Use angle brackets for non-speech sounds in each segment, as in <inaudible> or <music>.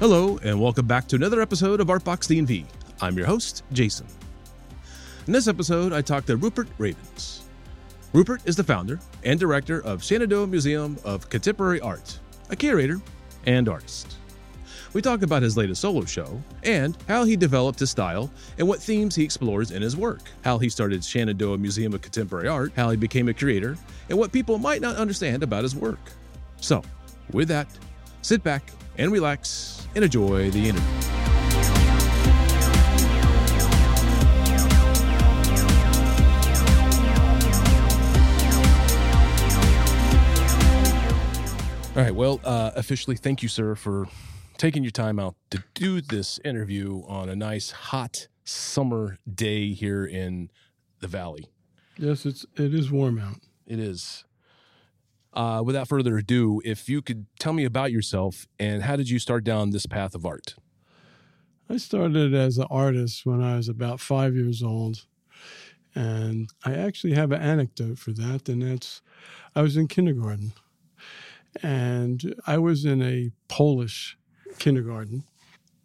Hello, and welcome back to another episode of Artbox DNV. I'm your host, Jason. In this episode, I talked to Rupert Ravens. Rupert is the founder and director of Shenandoah Museum of Contemporary Art, a curator and artist. We talk about his latest solo show and how he developed his style and what themes he explores in his work, how he started Shenandoah Museum of Contemporary Art, how he became a curator, and what people might not understand about his work. So, with that, sit back and relax and enjoy the interview. All right. Well, uh, officially, thank you, sir, for taking your time out to do this interview on a nice hot summer day here in the valley. Yes, it's it is warm out. It is. Uh, without further ado, if you could tell me about yourself and how did you start down this path of art? I started as an artist when I was about five years old. And I actually have an anecdote for that, and that's I was in kindergarten. And I was in a Polish kindergarten.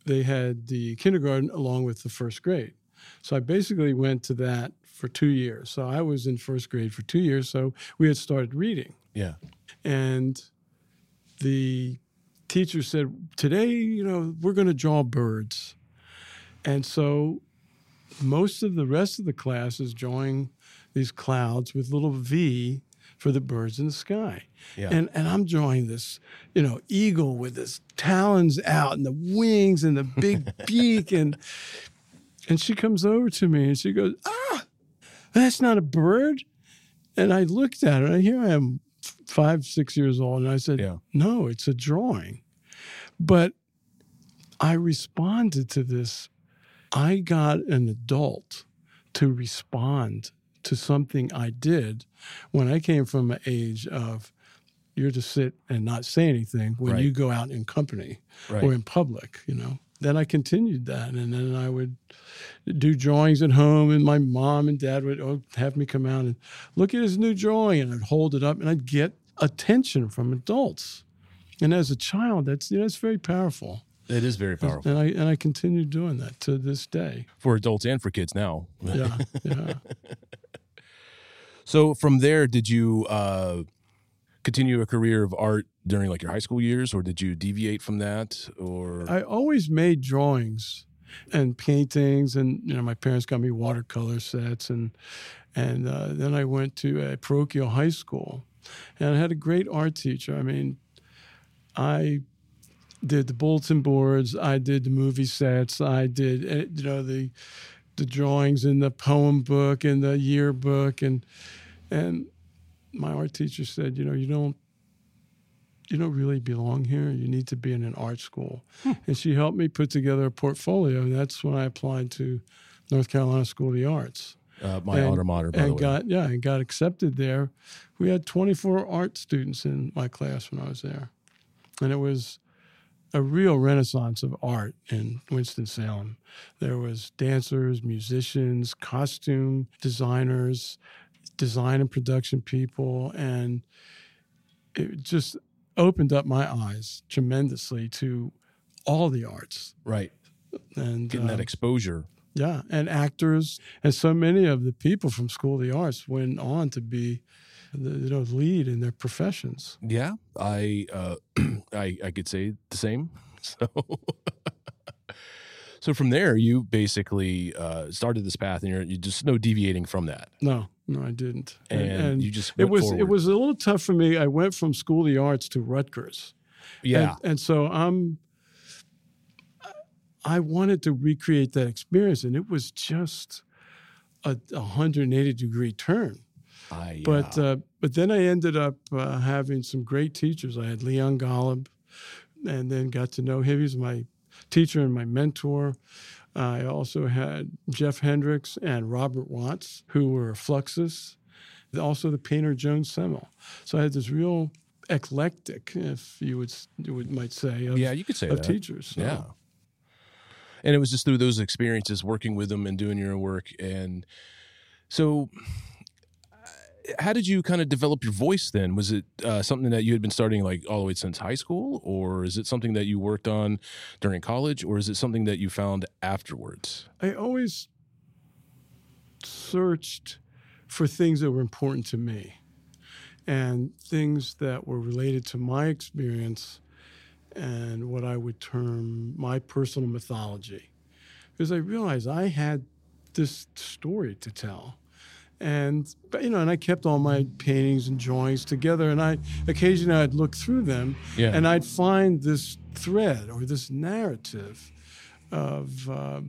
They had the kindergarten along with the first grade. So I basically went to that for two years. So I was in first grade for two years. So we had started reading. Yeah. And the teacher said, Today, you know, we're going to draw birds. And so most of the rest of the class is drawing these clouds with little V for the birds in the sky. Yeah. And and I'm drawing this, you know, eagle with its talons out and the wings and the big <laughs> beak and and she comes over to me and she goes, "Ah, that's not a bird." And I looked at her and here I am 5 6 years old and I said, Yeah. "No, it's a drawing." But I responded to this. I got an adult to respond to something I did when I came from an age of you're to sit and not say anything when Right. you go out in company Right. or in public, you know. Then I continued that, and then I would do drawings at home, and my mom and dad would oh, have me come out and look at his new drawing, and I'd hold it up, and I'd get attention from adults. And as a child, that's you know, it's very powerful, It is very powerful and I and I continue doing that to this day. for adults and for kids now. Yeah, yeah. <laughs> So from there, did you uh, continue a career of art during like your high school years, or did you deviate from that? Or I always made drawings and paintings, and you know, my parents got me watercolor sets, and and uh, then I went to a parochial high school, and I had a great art teacher. I mean, I did the bulletin boards, I did the movie sets, I did eh, you know the the drawings in the poem book and the yearbook, and and my art teacher said, you know, you don't you don't really belong here. You need to be in an art school. And she helped me put together a portfolio. And that's when I applied to North Carolina School of the Arts. uh, my and, alma mater, by the and got yeah, and got accepted there. We had 24 art students in my class when I was there. And it was a real renaissance of art in Winston-Salem. There was dancers, musicians, costume designers, design and production people, and it just opened up my eyes tremendously to all the arts right, and getting that uh, exposure. yeah, and actors, and so many of the people from School of the Arts went on to be, the, you know, lead in their professions. Yeah, I uh, <clears throat> I I could say the same. <laughs> So. <laughs> So from there, you basically uh, started this path, and you're you just no deviating from that, No, no, I didn't. and, you just it was it was a little tough for me. I went from School of the Arts to Rutgers. yeah and, and so I'm. I wanted to recreate that experience, and it was just a 180 degree turn. I But uh, uh, but then I ended up uh, having some great teachers. I had Leon Golub, and then got to know him. He was my teacher and my mentor. I also had Geoff Hendricks and Robert Watts, who were Fluxus. Also, the painter Joan Semmel. So I had this real eclectic, if you would you would might say, of, yeah, you could say of that. teachers. So, Yeah. And it was just through those experiences working with them and doing your work. And so, how did you kind of develop your voice then? Was it uh, something that you had been starting like all the way since high school, or is it something that you worked on during college, or is it something that you found afterwards? I always searched for things that were important to me and things that were related to my experience and what I would term my personal mythology. Because I realized I had this story to tell. And but, you know, and I kept all my paintings and drawings together, and I occasionally I'd look through them, Yeah. and I'd find this thread or this narrative of uh,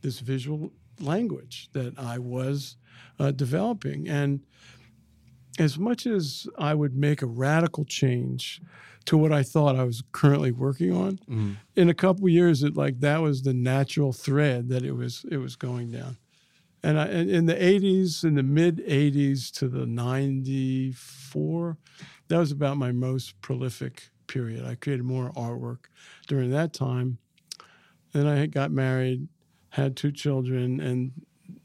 this visual language that I was uh, developing. And as much as I would make a radical change to what I thought I was currently working on, Mhm. in a couple years, it like that was the natural thread that it was it was going down. And I, in the 80s, in the mid 80s to the 94, that was about my most prolific period. I created more artwork during that time. Then I got married, had two children, and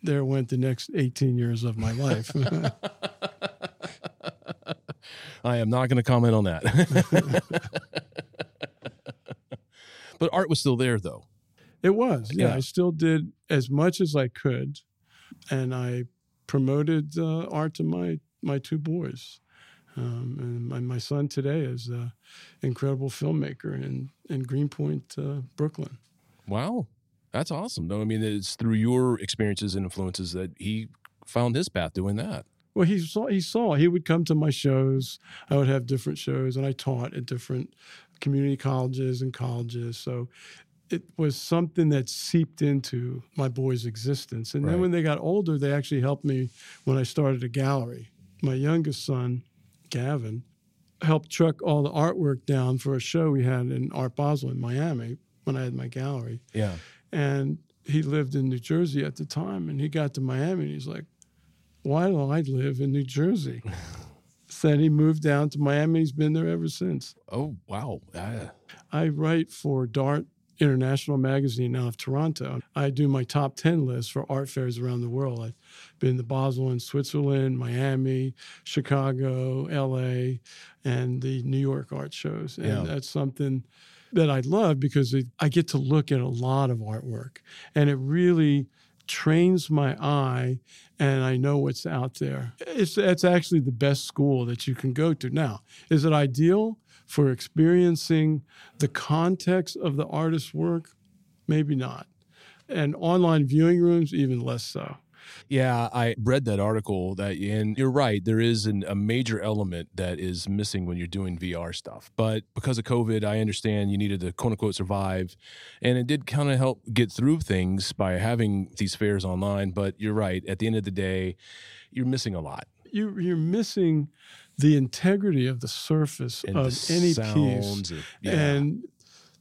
there went the next 18 years of my life. <laughs> I am not going to comment on that. <laughs> but art was still there, though. It was, yeah. Yeah. I still did as much as I could, and I promoted uh, art to my my two boys. Um, and my, my son today is an incredible filmmaker in in Greenpoint, uh, Brooklyn. Wow, that's awesome. No, I mean it's through your experiences and influences that he found his path doing that. Well, he saw he saw he would come to my shows. I would have different shows, and I taught at different community colleges and colleges. So it was something that seeped into my boys' existence. And Right. then when they got older, they actually helped me when I started a gallery. My youngest son, Gavin, helped truck all the artwork down for a show we had in Art Basel in Miami when I had my gallery. Yeah. And he lived in New Jersey at the time. And he got to Miami and he's like, why do I live in New Jersey? <laughs> then he moved down to Miami. He's been there ever since. Oh wow. I write for Dart International Magazine out of Toronto. I do my top 10 list for art fairs around the world. I've been to Basel in Switzerland, Miami, Chicago, LA, and the New York art shows. And Yeah. that's something that I love because it, I get to look at a lot of artwork and it really trains my eye and I know what's out there. It's, it's actually the best school that you can go to. Now, is it ideal for experiencing the context of the artist's work? Maybe not. And online viewing rooms, even less so. Yeah, I read that article that, and you're right. There is an, a major element that is missing when you're doing VR stuff. But because of COVID, I understand you needed to quote unquote survive, and it did kind of help get through things by having these fairs online. But you're right. At the end of the day, you're missing a lot. You, you're missing the integrity of the surface And of the any piece. of- yeah. And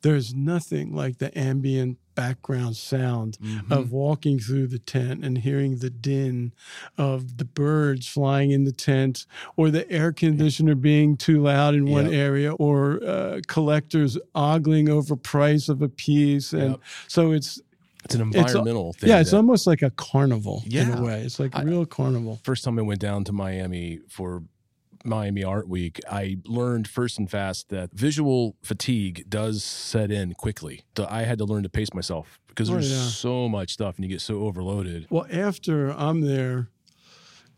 there's nothing like the ambient background sound Mhm. of walking through the tent and hearing the din of the birds flying in the tent or the air conditioner being too loud in one area or uh, collectors ogling over price of a piece and Yep. so it's it's an environmental thing. yeah it's that- almost like a carnival in a way it's like a I- real carnival first time I went down to Miami for Miami Art Week, I learned first and fast that visual fatigue does set in quickly. So I had to learn to pace myself because Oh, there's yeah. so much stuff and you get so overloaded. Well, after I'm there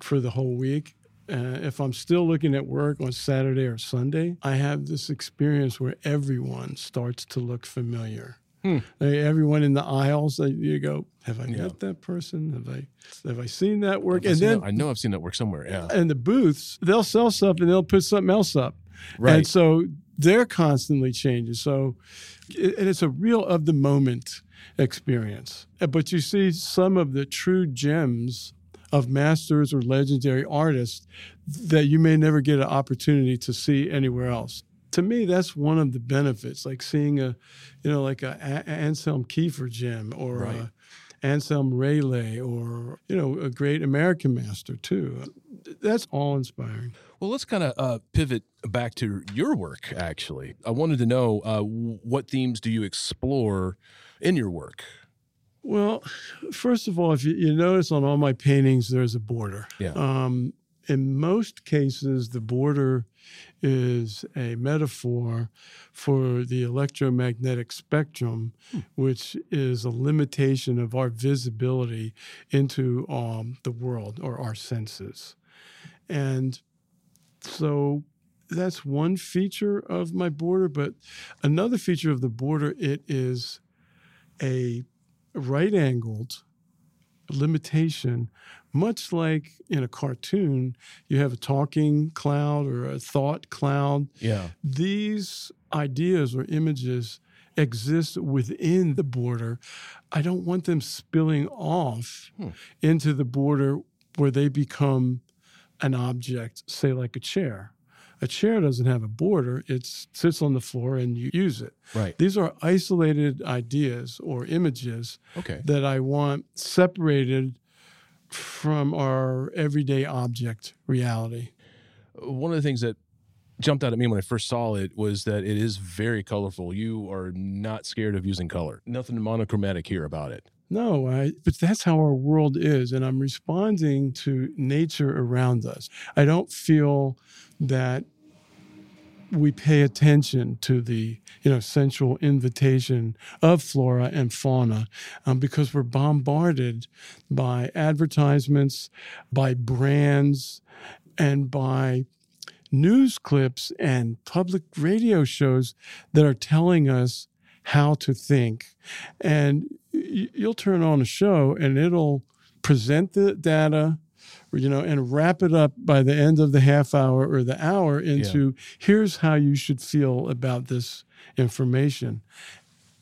for the whole week, uh, if I'm still looking at work on Saturday or Sunday, I have this experience where everyone starts to look familiar. Hmm. Everyone in the aisles, you go, "Have I Yeah. met that person? Have I have I seen that work?" I've and then that- I know I've seen that work somewhere. Yeah. and the booths, they'll sell stuff and they'll put something else up. Right. And so they're constantly changing. So, and it's a real of the moment experience. Uh, But you see some of the true gems of masters or legendary artists that you may never get an opportunity to see anywhere else. To me, that's one of the benefits, like seeing a, you know, like a, a- Anselm Kiefer gem or Right. a Anselm Rayleigh or, you know, a great American master too. That's all inspiring. Well, let's kind of uh, pivot back to your work, actually. I wanted to know uh, what themes do you explore in your work? Well, first of all, if you, you notice on all my paintings, there's a border. Yeah. Um, in most cases, the border is a metaphor for the electromagnetic spectrum, hmm. which is a limitation of our visibility into um, the world or our senses. And so that's one feature of my border, but another feature of the border, it is a right angled limitation, much like in a cartoon, you have a talking cloud or a thought cloud. Yeah. These ideas or images exist within the border. I don't want them spilling off hmm. into the border where they become an object, say like a chair. A chair doesn't have a border, it sits on the floor and you use it. Right. These are isolated ideas or images okay. that I want separated from our everyday object reality. One of the things that jumped out at me when I first saw it was that it is very colorful. You are not scared of using color. Nothing monochromatic here about it. No, I, but that's how our world is. And I'm responding to nature around us. I don't feel that we pay attention to the you know sensual invitation of flora and fauna um, because we're bombarded by advertisements by brands and by news clips and public radio shows that are telling us how to think. And you'll turn on a show and it'll present the data you know and wrap it up by the end of the half hour or the hour into yeah. here's how you should feel about this information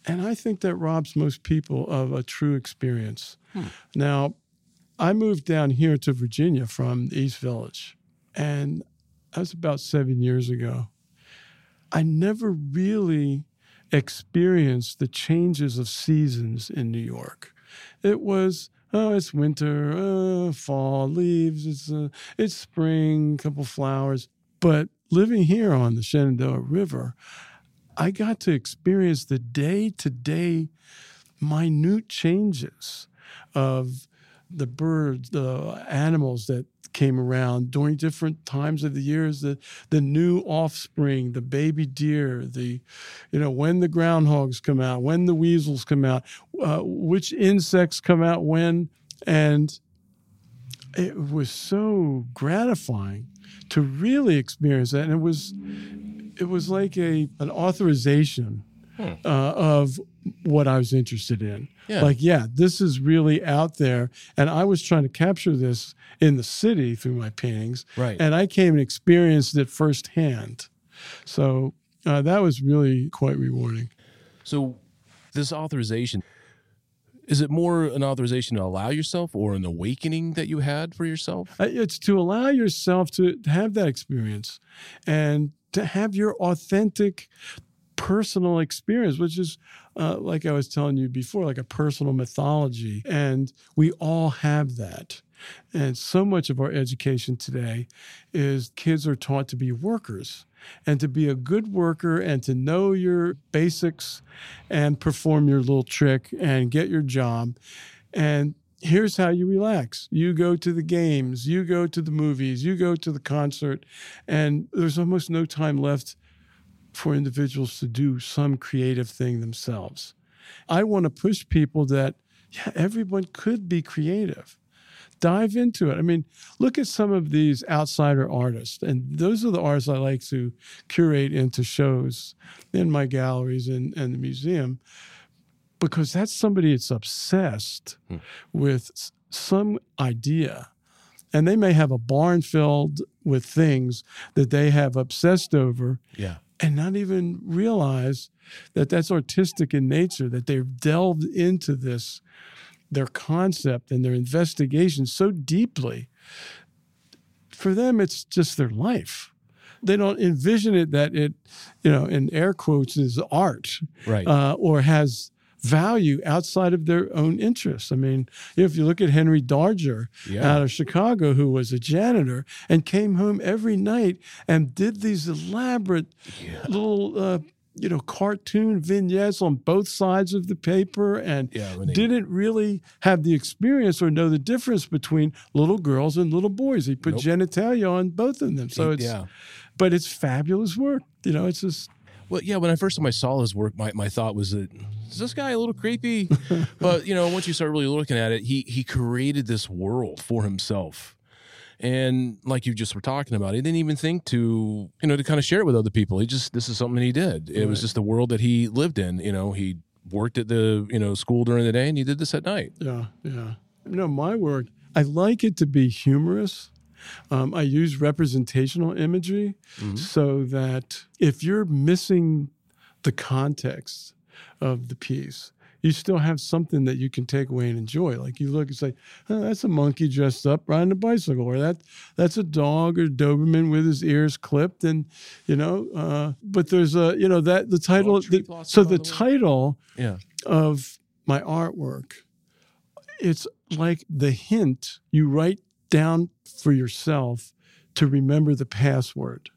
and i think that robs most people of a true experience hmm. now i moved down here to virginia from east village and that was about seven years ago i never really experienced the changes of seasons in New York. It was oh, it's winter, oh, fall, leaves, it's uh, it's spring, a couple flowers. But living here on the Shenandoah River, I got to experience the day to day minute changes of the birds, the animals that came around during different times of the years the the new offspring the baby deer the you know when the groundhogs come out when the weasels come out uh, which insects come out when. And it was so gratifying to really experience that. And it was it was like a an authorization hmm. uh, of what I was interested in. Yeah. Like, yeah, this is really out there. And I was trying to capture this in the city through my paintings. Right. And I came and experienced it firsthand. So uh, that was really quite rewarding. So, this authorization, is it more an authorization to allow yourself or an awakening that you had for yourself? Uh, it's to allow yourself to have that experience and to have your authentic personal experience, which is uh, like I was telling you before, like a personal mythology. And we all have that. And so much of our education today is kids are taught to be workers and to be a good worker and to know your basics and perform your little trick and get your job. And here's how you relax you go to the games, you go to the movies, you go to the concert, and there's almost no time left for individuals to do some creative thing themselves. I want to push people that, yeah, everyone could be creative. Dive into it. I mean, look at some of these outsider artists, and those are the artists I like to curate into shows in my galleries and, and the museum because that's somebody that's obsessed hmm. with some idea and they may have a barn filled with things that they have obsessed over yeah and not even realize that that's artistic in nature, that they've delved into this, their concept and their investigation so deeply. For them, it's just their life. They don't envision it that it, you know, in air quotes, is art, right, uh, or has value outside of their own interests. I mean, if you look at Henry Darger yeah. out of Chicago, who was a janitor and came home every night and did these elaborate yeah. little uh, you know, cartoon vignettes on both sides of the paper and Yeah, they- didn't really have the experience or know the difference between little girls and little boys. He put Nope. genitalia on both of them. So it's, yeah. but it's fabulous work. You know, it's just, Well, yeah. When I first time I saw his work, my, my thought was that is this guy a little creepy? <laughs> but you know, once you start really looking at it, he he created this world for himself. And like you just were talking about, he didn't even think to, you know, to kind of share it with other people. He just, this is something he did. It was just the world that he lived in. You know, he worked at the, you know, school during the day and he did this at night. yeah, yeah. You know, my work, I like it to be humorous. Um, I use representational imagery Mhm. so that if you're missing the context of the piece, you still have something that you can take away and enjoy. Like you look and say, oh, "That's a monkey dressed up riding a bicycle," or that that's a dog or Doberman with his ears clipped, and you know. Uh, but there's a you know that the title. tree the- blossom, so the the title Yeah. of my artwork, it's like the hint you write down for yourself to remember the password.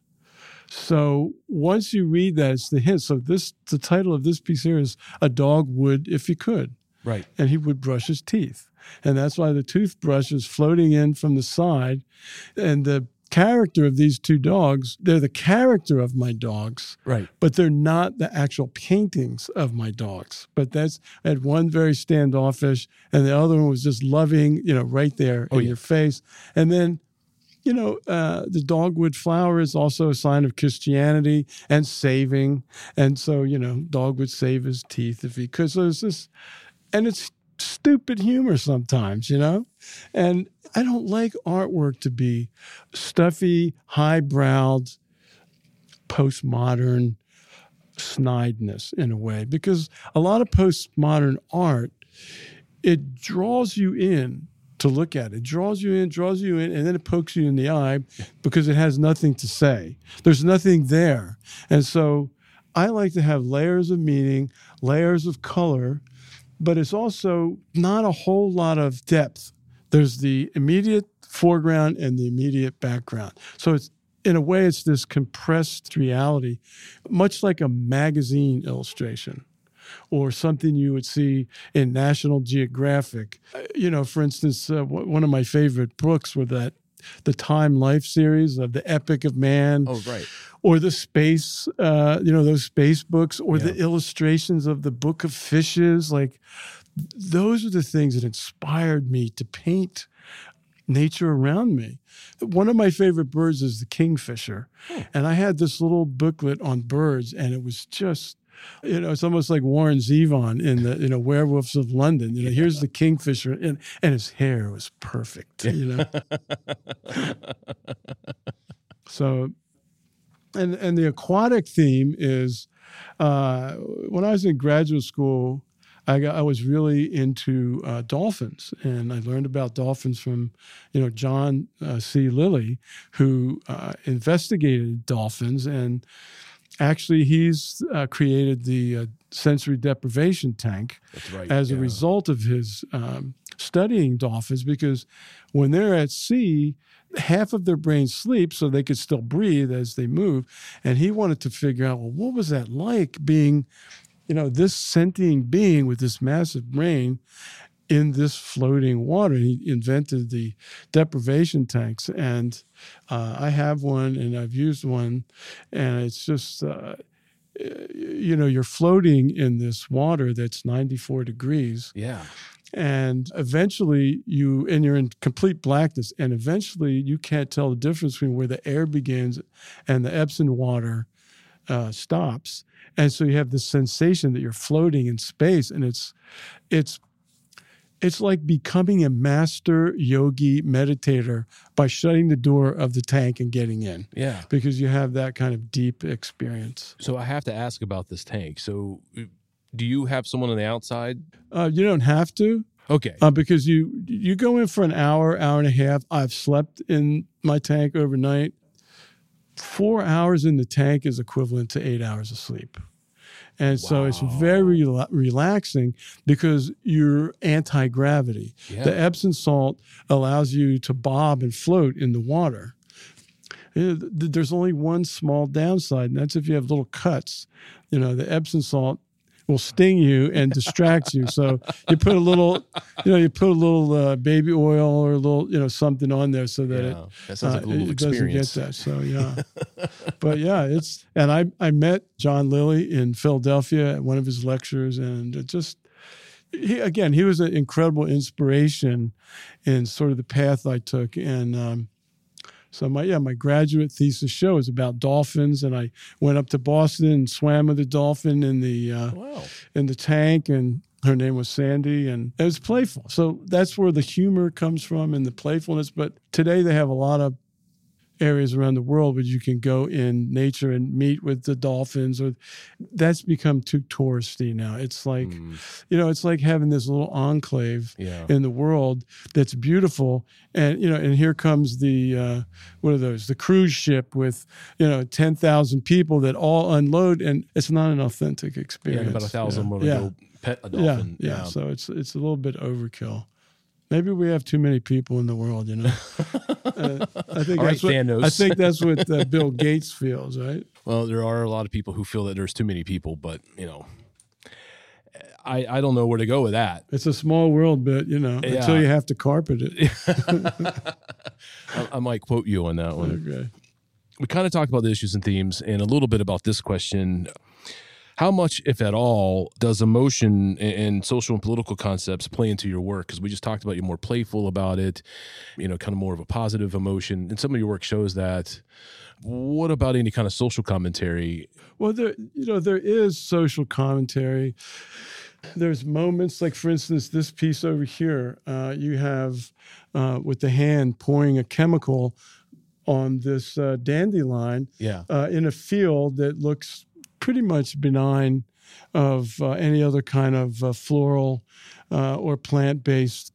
So once you read that, it's the hint. So this the title of this piece here is a dog would if he could, Right. and he would brush his teeth, and that's why the toothbrush is floating in from the side, and the character of these two dogs they're the character of my dogs Right. but they're not the actual paintings of my dogs. But that's I had one very standoffish, and the other one was just loving, you know, right there Oh, in yeah. your face. And then, you know, uh, the dogwood flower is also a sign of Christianity and saving. And so, you know, dog would save his teeth if he could. So it's this, and it's stupid humor sometimes, you know? And I don't like artwork to be stuffy, high-browed, postmodern snideness in a way because a lot of postmodern art it draws you in to look at. It draws you in draws you in and then it pokes you in the eye because it has nothing to say. There's nothing there. And so i like to have layers of meaning layers of color but it's also not a whole lot of depth. There's the immediate foreground and the immediate background. So it's in a way, it's this compressed reality, much like a magazine illustration or something you would see in National Geographic. Uh, You know, for instance, uh, w- one of my favorite books were that the Time Life series of the Epic of Man, Oh, right. or the space, uh, you know, those space books, or the illustrations of the Book of Fishes. Like, those are the things that inspired me to paint nature around me. One of my favorite birds is the kingfisher. And I had this little booklet on birds, and it was just, you know, it's almost like Warren Zevon in the, you know, Werewolves of London. You know, here's the kingfisher, and, and his hair was perfect, you know. <laughs> so, and, and the aquatic theme is uh, when I was in graduate school, I, got, I was really into uh, dolphins, and I learned about dolphins from, you know, John uh, C. Lilly, who uh, investigated dolphins, and actually he's uh, created the uh, sensory deprivation tank right. as a result of his um, studying dolphins because when they're at sea, half of their brain sleeps so they could still breathe as they move. And he wanted to figure out, well, what was that like being, you know, this sentient being with this massive brain in this floating water? He invented the deprivation tanks. And uh, I have one and I've used one, and it's just, uh, you know, you're floating in this water that's 94 degrees Yeah. and eventually you and you're in complete blackness and eventually you can't tell the difference between where the air begins and the epsom water uh, stops and so you have this sensation that you're floating in space and it's it's it's like becoming a master yogi meditator by shutting the door of the tank and getting in Yeah. because you have that kind of deep experience So I have to ask about this tank. So uh, do you have someone on the outside? uh, you don't have to Okay. uh, because you you go in for an hour, hour and a half. I've slept in my tank overnight. Four hours in the tank is equivalent to eight hours of sleep, and so it's very rela- relaxing because you're anti gravity. yeah. The Epsom salt allows you to bob and float in the water. Eh, There's only one small downside, and that's if you have little cuts. You know, the Epsom salt will sting you and <laughs> distract you. So you put a little, you know, you put a little uh, baby oil or a little, you know, something on there so that it that sounds like a uh, it doesn't get that. So yeah, <laughs> but yeah, it's and I I met John Lilly in Philadelphia at one of his lectures, and it just he again he was an incredible inspiration in sort of the path I took, and um, so my yeah my graduate thesis show is about dolphins, and I went up to Boston and swam with a dolphin in the uh, Wow. in the tank and her name was Sandy and it was playful. So that's where the humor comes from and the playfulness. But today they have a lot of areas around the world where you can go in nature and meet with the dolphins or that's become too touristy now. It's like, Mm, you know, it's like having this little enclave yeah. in the world that's beautiful and you know and here comes the uh, what are those the cruise ship with you know 10,000 people that all unload and it's not an authentic Yeah, experience and about a thousand yeah. yeah. go pet a dolphin yeah, dolphin. yeah so it's it's a little bit overkill maybe we have too many people in the world you know <laughs> Uh, I think All right, that's what I think that's what uh, Bill Gates feels right Well, there are a lot of people who feel that there's too many people, but you know, I I don't know where to go with that. it's a small world but you know Yeah. until you have to carpet it <laughs> I, I might quote you on that one. okay we kind of talked about the issues and themes and a little bit about this question. How much, if at all, does emotion and- social and political concepts play into your work? Because we just talked about you're more playful about it, you know, kind of more of a positive emotion. And some of your work shows that. What about any kind of social commentary? Well, there you know there is social commentary. There's moments like, for instance, this piece over here. Uh, you have uh, with the hand pouring a chemical on this uh, dandelion Yeah. uh, in a field that looks pretty much benign of uh, any other kind of uh, floral uh, or plant based.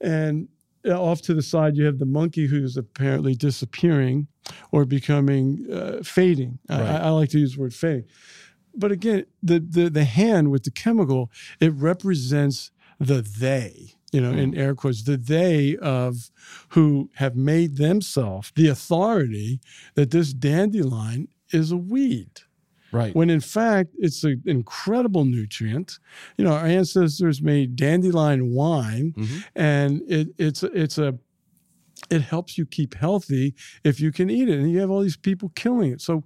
And uh, off to the side, you have the monkey who's apparently disappearing or becoming uh, fading. I- Right. I, I like to use the word fading. But again, the, the, the hand with the chemical, it represents the they, you know, in air quotes, the they of who have made themselves the authority that this dandelion is a weed Right. when in fact it's an incredible nutrient. You know, our ancestors made dandelion wine, Mhm. and it, it's it's a it helps you keep healthy if you can eat it. And you have all these people killing it. So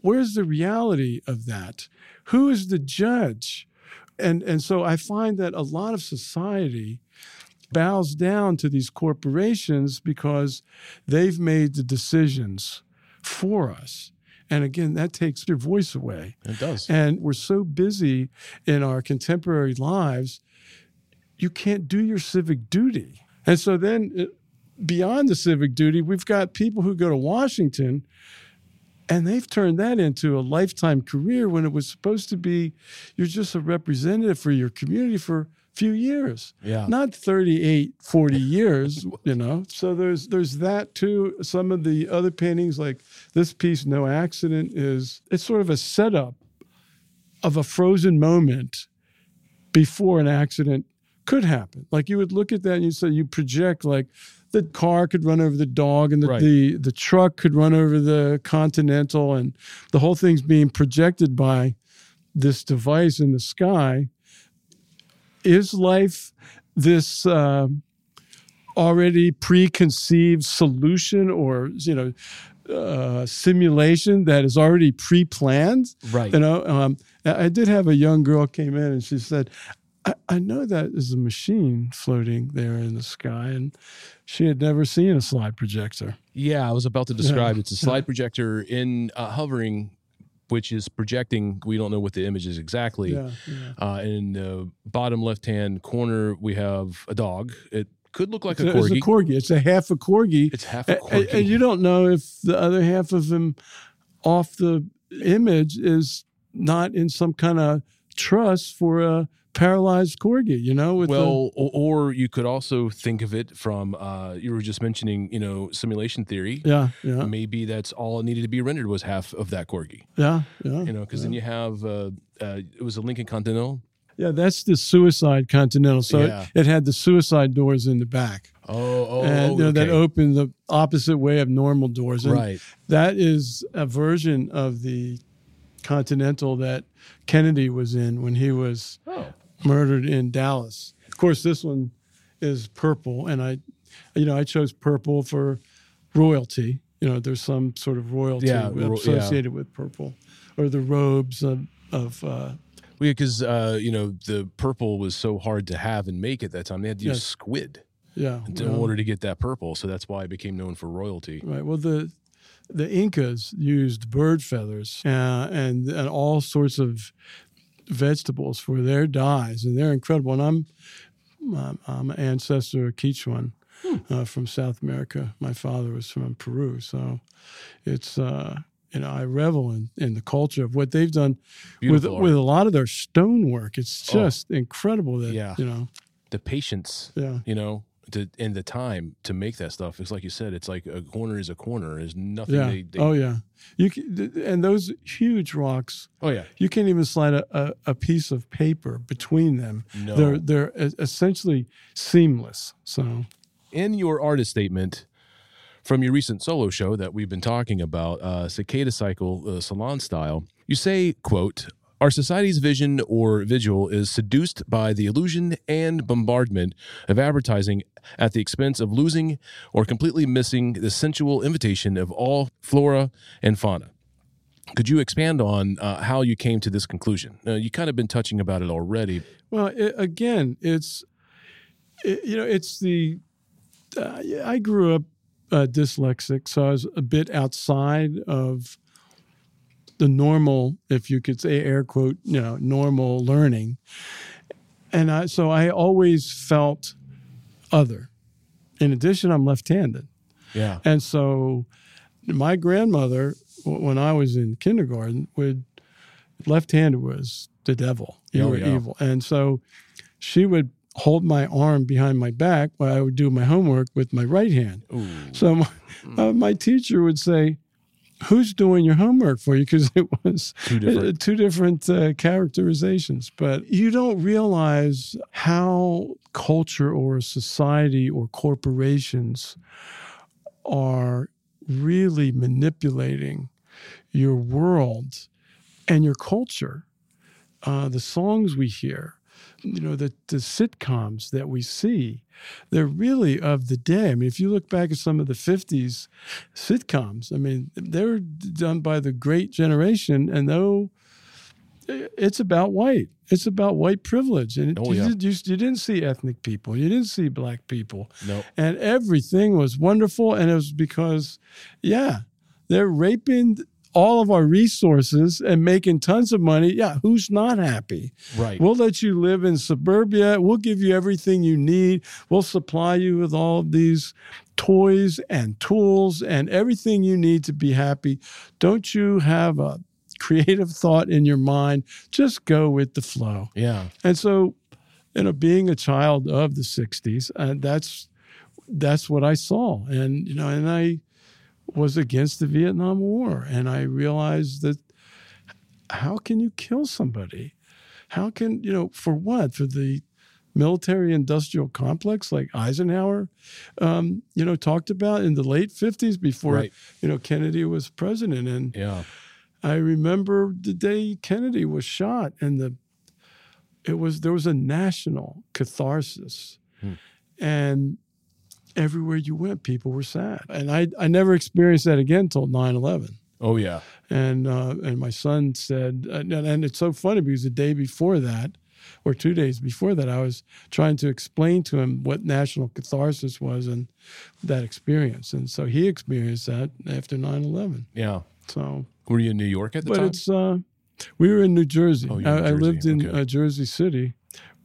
where's the reality of that? Who is the judge? And and so I find that a lot of society bows down to these corporations because they've made the decisions for us. And again, that takes your voice away. It does. And we're so busy in our contemporary lives, you can't do your civic duty. And so then, uh, beyond the civic duty, we've got people who go to Washington and they've turned that into a lifetime career when it was supposed to be you're just a representative for your community for few years. Yeah. not 38 40 <laughs> years you know? So there's there's that too. Some of the other paintings like this piece no accident is it's sort of a setup of a frozen moment before an accident could happen. Like you would look at that and you say you project like the car could run over the dog and the, Right. the the truck could run over the continental and the whole thing's being projected by this device in the sky is life this um already preconceived solution or you know uh, simulation that is already pre-planned Right. you know um, I did have a young girl came in and she said I, I know that is a machine floating there in the sky and she had never seen a slide projector Yeah, I was about to describe. It's a slide projector in uh, hovering, which is projecting. We don't know what the image is exactly. yeah, yeah. Uh, in the bottom left hand corner, we have a dog. It could look like It's, a a, it's corgi. a corgi it's a half a corgi It's half a- corgi. And you don't know if the other half of him off the image is not in some kind of trust for a paralyzed corgi, you know? With the- well, or, or you could also think of it from uh, you were just mentioning, you know, simulation theory. yeah, yeah, Maybe that's all it needed to be rendered was half of that corgi. yeah, yeah. You know, because then you have uh, uh, it was a Lincoln Continental. Yeah, that's the suicide Continental. So Yeah. it, it had the suicide doors in the back. Oh, oh, and you know, that opened the opposite way of normal doors. And right. That is a version of the Continental that Kennedy was in when he was Oh, murdered in Dallas. Of course, this one is purple, and I, you know, I chose purple for royalty. You know, there's some sort of royalty Yeah, associated with purple, or the robes of, of uh, because uh, you know the purple was so hard to have and make at that time. They had to use Yes. squid yeah. in well, order to get that purple, so that's why it became known for royalty. Right. Well, the the Incas used bird feathers uh, and and all sorts of vegetables for their dyes, and they're incredible. And I'm I'm, I'm an ancestor of Quechuan uh, from South America. My father was from Peru, so it's. Uh, you know, I revel in, in the culture of what they've done with Beautiful with art. a lot of their stonework. It's Oh. just incredible that Yeah. you know, the patience, yeah. you know, to, and the time to make that stuff. It's like you said. It's like a corner is a corner. There's nothing. Yeah. They, they, oh yeah. You can, and those huge rocks oh yeah. you can't even slide a, a, piece of paper between them. No. They're they're essentially seamless. So in your artist statement from your recent solo show that we've been talking about, uh, Cicada Cycle uh, Salon Style, you say, quote, our society's vision or visual is seduced by the illusion and bombardment of advertising at the expense of losing or completely missing the sensual invitation of all flora and fauna. Could you expand on uh, how you came to this conclusion? Uh, you kind of been touching about it already. well, it, again, it's it, you know it's the uh, I grew up uh, dyslexic, so I was a bit outside of the normal, if you could say air quote, you know, normal learning, and I so I always felt other. In addition, I'm left-handed. Yeah. And so my grandmother, when I was in kindergarten, would left-handed was the devil. You Oh, were yeah. evil. And so she would hold my arm behind my back while I would do my homework with my right hand. Ooh. So my, uh, my teacher would say, "Who's doing your homework for you?" Because it was Two different. uh, two different uh, characterizations. But you don't realize how culture or society or corporations are really manipulating your world and your culture. Uh, the songs we hear, you know, the, the sitcoms that we see, they're really of the day. I mean, if you look back at some of the 50s sitcoms, I mean, they're done by the great generation, and though it's about white, it's about white privilege. And Oh, you, yeah. did- you, you didn't see ethnic people, you didn't see black people, No. and everything was wonderful. And it was because, yeah, they're raping all of our resources and making tons of money. Yeah, who's not happy? Right. We'll let you live in suburbia. We'll give you everything you need. We'll supply you with all of these toys and tools and everything you need to be happy. Don't you have a creative thought in your mind? Just go with the flow. yeah. And so, you know, being a child of the '60s, uh, that's that's what I saw, and you know, and I was against the Vietnam War, and I realized that how can you kill somebody? How can you know for what? For the military-industrial complex, like Eisenhower, um, you know, talked about in the late '50s before Right. you know Kennedy was president, and Yeah. I remember the day Kennedy was shot, and the it was there was a national catharsis, Hmm. and everywhere you went, people were sad, and I I never experienced that again until 9-11. Oh yeah. And uh, and my son said, and, and it's so funny because the day before that, or two days before that, I was trying to explain to him what national catharsis was and that experience, and so he experienced that after 9-11. Yeah. So Were you in New York at the but time? it's uh, we were in New Jersey. Oh, I, I Jersey. lived in Okay. uh, Jersey City,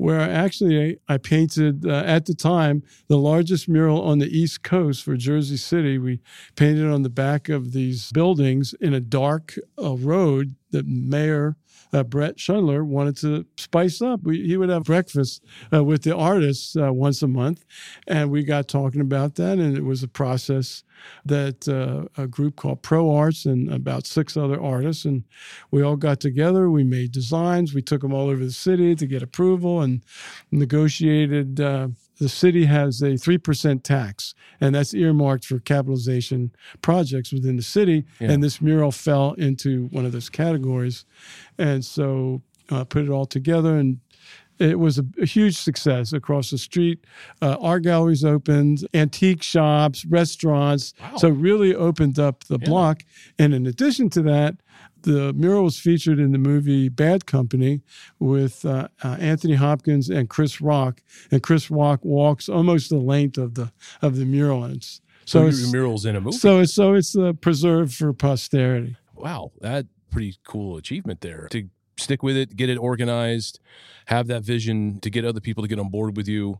where actually I, painted uh, at the time the largest mural on the East Coast for Jersey City. We painted on the back of these buildings in a dark uh, road that mayor uh, Bret Schundler wanted to spice up. We, he would have breakfast uh, with the artists uh, once a month, and we got talking about that. And it was a process that uh, a group called Pro Arts and about six other artists, and we all got together. We made designs. We took them all over the city to get approval and negotiated uh, the city has a 3% tax, and that's earmarked for capitalization projects within the city. Yeah. And this mural fell into one of those categories. And so uh, put it all together and it was a, a, huge success across the street. Uh, art galleries opened, antique shops, restaurants. Wow. So really opened up the yeah. block. And in addition to that, the mural was featured in the movie Bad Company with uh, uh, Anthony Hopkins and Chris Rock, and Chris Rock walks almost the length of the of the mural, and it's, so, so your murals in a movie. So it's so it's uh, preserved for posterity. Wow, that pretty cool achievement there to stick with it, get it organized, have that vision to get other people to get on board with you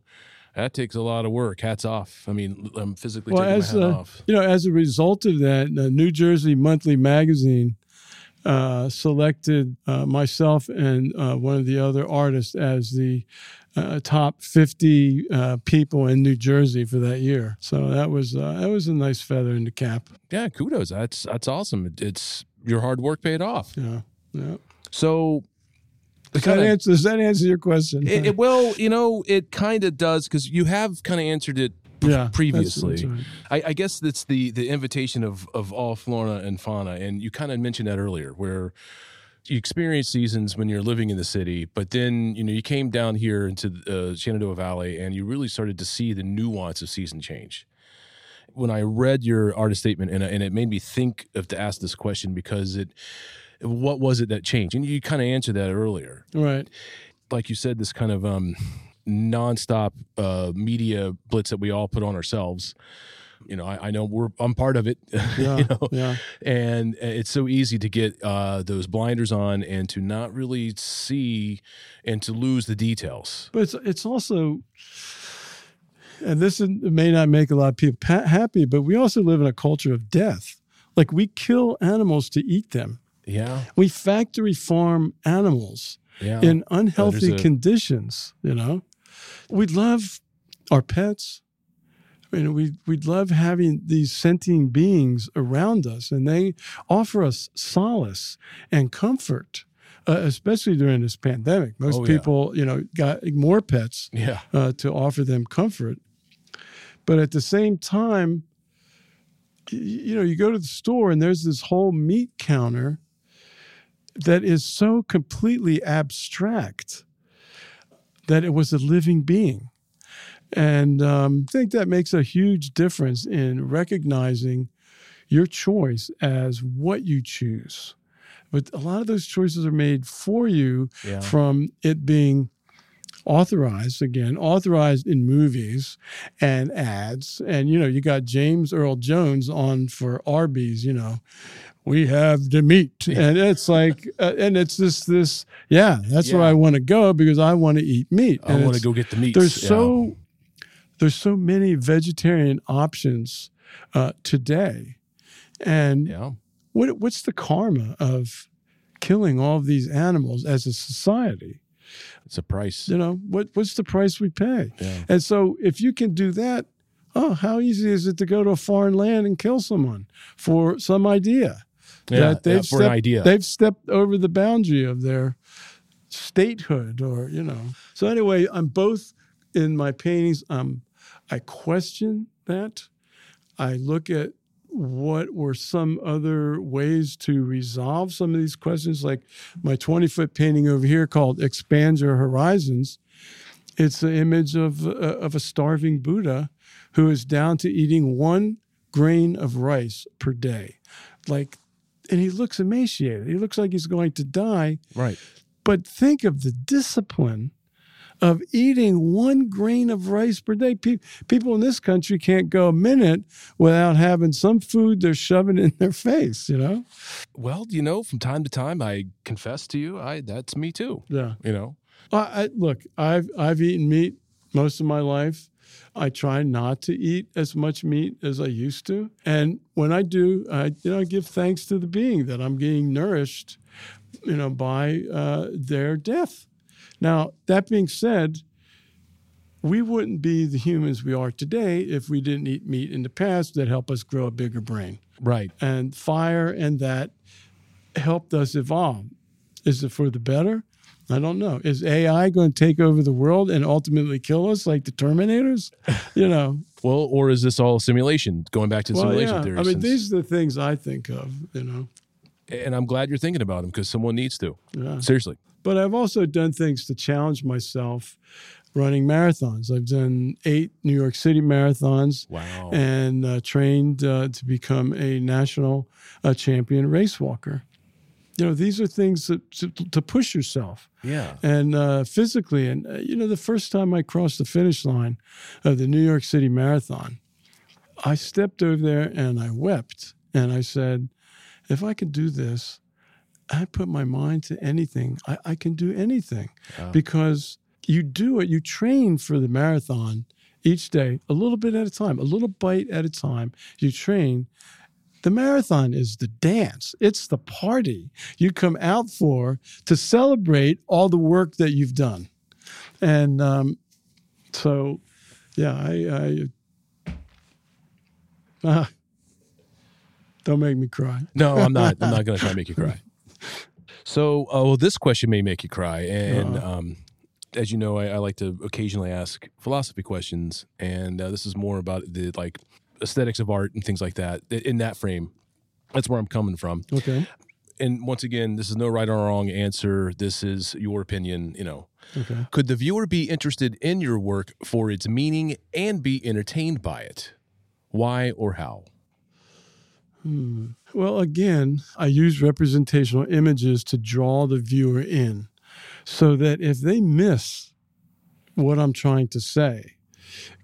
that takes a lot of work. Hats off. I mean, I'm physically well, taking as, my hat uh, off. You know, as a result of that, New Jersey Monthly Magazine uh, selected uh, myself and uh, one of the other artists as the uh, top 50 uh, people in New Jersey for that year. So that was that was a nice feather in the cap. Yeah, kudos. That's that's awesome. It's your hard work paid off. Yeah, yeah. So does that, answer, does that answer your question? It, it, well, you know, it kind of does because you have kind of answered it yeah, previously. Right. I, I, guess that's the the invitation of of all flora and fauna, and you kind of mentioned that earlier, where you experience seasons when you're living in the city, but then you know you came down here into the uh, Shenandoah Valley, and you really started to see the nuance of season change. When I read your artist statement, and, and it made me think of to ask this question because it, what was it that changed? And you kind of answered that earlier, right? Like you said, this kind of um, nonstop uh, media blitz that we all put on ourselves. You know, I, I know we're I'm part of it. <laughs> Yeah, you know? yeah. And it's so easy to get uh, those blinders on and to not really see and to lose the details. But it's it's also and this may not make a lot of people happy, but we also live in a culture of death. Like we kill animals to eat them. Yeah. We factory farm animals yeah. in unhealthy a- conditions, you know? We love our pets. I mean, we we love having these sentient beings around us, and they offer us solace and comfort. Uh, especially during this pandemic, most oh, yeah. people, you know, got more pets yeah. uh, to offer them comfort. But at the same time, you know, you go to the store and there's this whole meat counter that is so completely abstract that it was a living being. And um, I think that makes a huge difference in recognizing your choice as what you choose. But a lot of those choices are made for you yeah. from it being authorized again, authorized in movies and ads. And, you know, you got James Earl Jones on for Arby's, you know, we have the meat and it's like uh, and it's this this yeah that's yeah. where i want to go because i want to eat meat i want to go get the meat there's yeah. so there's so many vegetarian options uh, today and yeah. what what's the karma of killing all of these animals as a society it's a price you know what what's the price we pay yeah. and so if you can do that oh how easy is it to go to a foreign land and kill someone for some idea yeah, that they've stepped, an idea. They've stepped over the boundary of their statehood, or you know. So anyway, I'm both in my paintings. Um, I question that. I look at what were some other ways to resolve some of these questions, like my 20 foot painting over here called "Expand Your Horizons." It's an image of uh, of a starving Buddha who is down to eating one grain of rice per day. Like and he looks emaciated. He looks like he's going to die. Right. But think of the discipline of eating one grain of rice per day. people in this country can't go a minute without having some food they're shoving in their face, you know? Well, you know, from time to time, I confess to you, I that's me too. Yeah. You know? I, I, look, I've, I've eaten meat most of my life. I try not to eat as much meat as I used to. And when I do, I you know give thanks to the being that I'm being nourished you know, by uh, their death. Now, that being said, we wouldn't be the humans we are today if we didn't eat meat in the past that helped us grow a bigger brain. Right. And fire and that helped us evolve. Is it for the better? I don't know. Is AI going to take over the world and ultimately kill us like the Terminators? You know. <laughs> well, or is this all simulation? Going back to well, simulation yeah. theory. I mean, since- these are the things I think of. You know. and I'm glad you're thinking about them because someone needs to. Yeah. Seriously. But I've also done things to challenge myself running marathons. I've done eight New York City marathons Wow. and uh, trained uh, to become a national uh, champion race walker. You know, these are things that, to, to push yourself yeah. and uh, physically. And, uh, you know, the first time I crossed the finish line of the New York City Marathon, I stepped over there and I wept. And I said, if I could do this, I put my mind to anything. I, I can do anything Wow. because you do it, you train for the marathon each day, a little bit at a time, a little bite at a time. You train. The marathon is the dance, it's the party you come out for to celebrate all the work that you've done. And um, so, yeah, I, I ah, don't make me cry. No, I'm not. I'm not going to try to make you cry. <laughs> So, uh, well, this question may make you cry, and Uh-oh. um, as you know, I, I like to occasionally ask philosophy questions, and uh, this is more about the like aesthetics of art and things like that. In that frame, that's where I'm coming from. Okay. And once again, this is no right or wrong answer. This is your opinion. You know, Okay. could the viewer be interested in your work for its meaning and be entertained by it? Why or how? Hmm. Well, again, I use representational images to draw the viewer in so that if they miss what I'm trying to say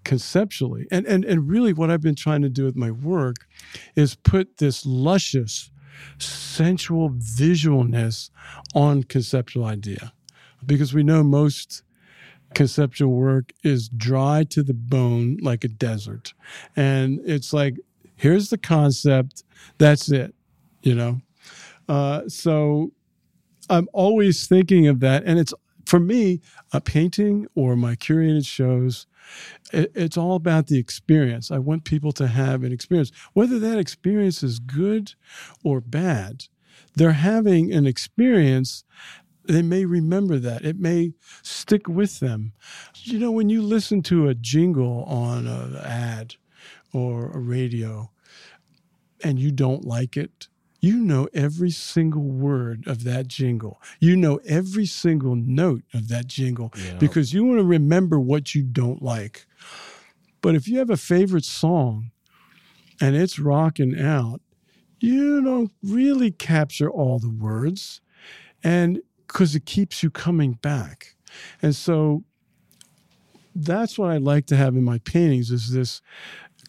conceptually, and, and, and really what I've been trying to do with my work is put this luscious, sensual visualness on conceptual idea. Because we know most conceptual work is dry to the bone like a desert. And it's like, here's the concept, that's it, you know? Uh, so I'm always thinking of that. And it's for me, a painting or my curated shows, it, it's all about the experience. I want people to have an experience, whether that experience is good or bad. They're having an experience. They may remember that. It may stick with them. You know, when you listen to a jingle on an ad or a radio and you don't like it, you know every single word of that jingle. You know every single note of that jingle Yeah. because you want to remember what you don't like. But if you have a favorite song and it's rocking out, you don't really capture all the words and because it keeps you coming back. And so that's what I like to have in my paintings is this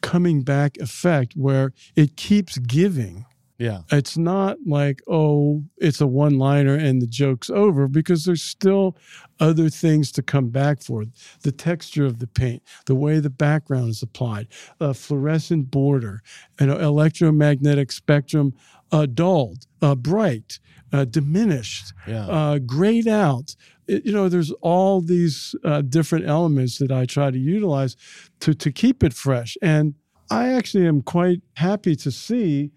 coming back effect where it keeps giving. Yeah. It's not like, oh, it's a one liner and the joke's over because there's still other things to come back for. The texture of the paint, the way the background is applied, a fluorescent border, an electromagnetic spectrum, uh, dulled, uh, bright, uh, diminished, Yeah. uh, grayed out. It- you know, there's all these uh, different elements that I try to utilize to, to keep it fresh. And I actually am quite happy to see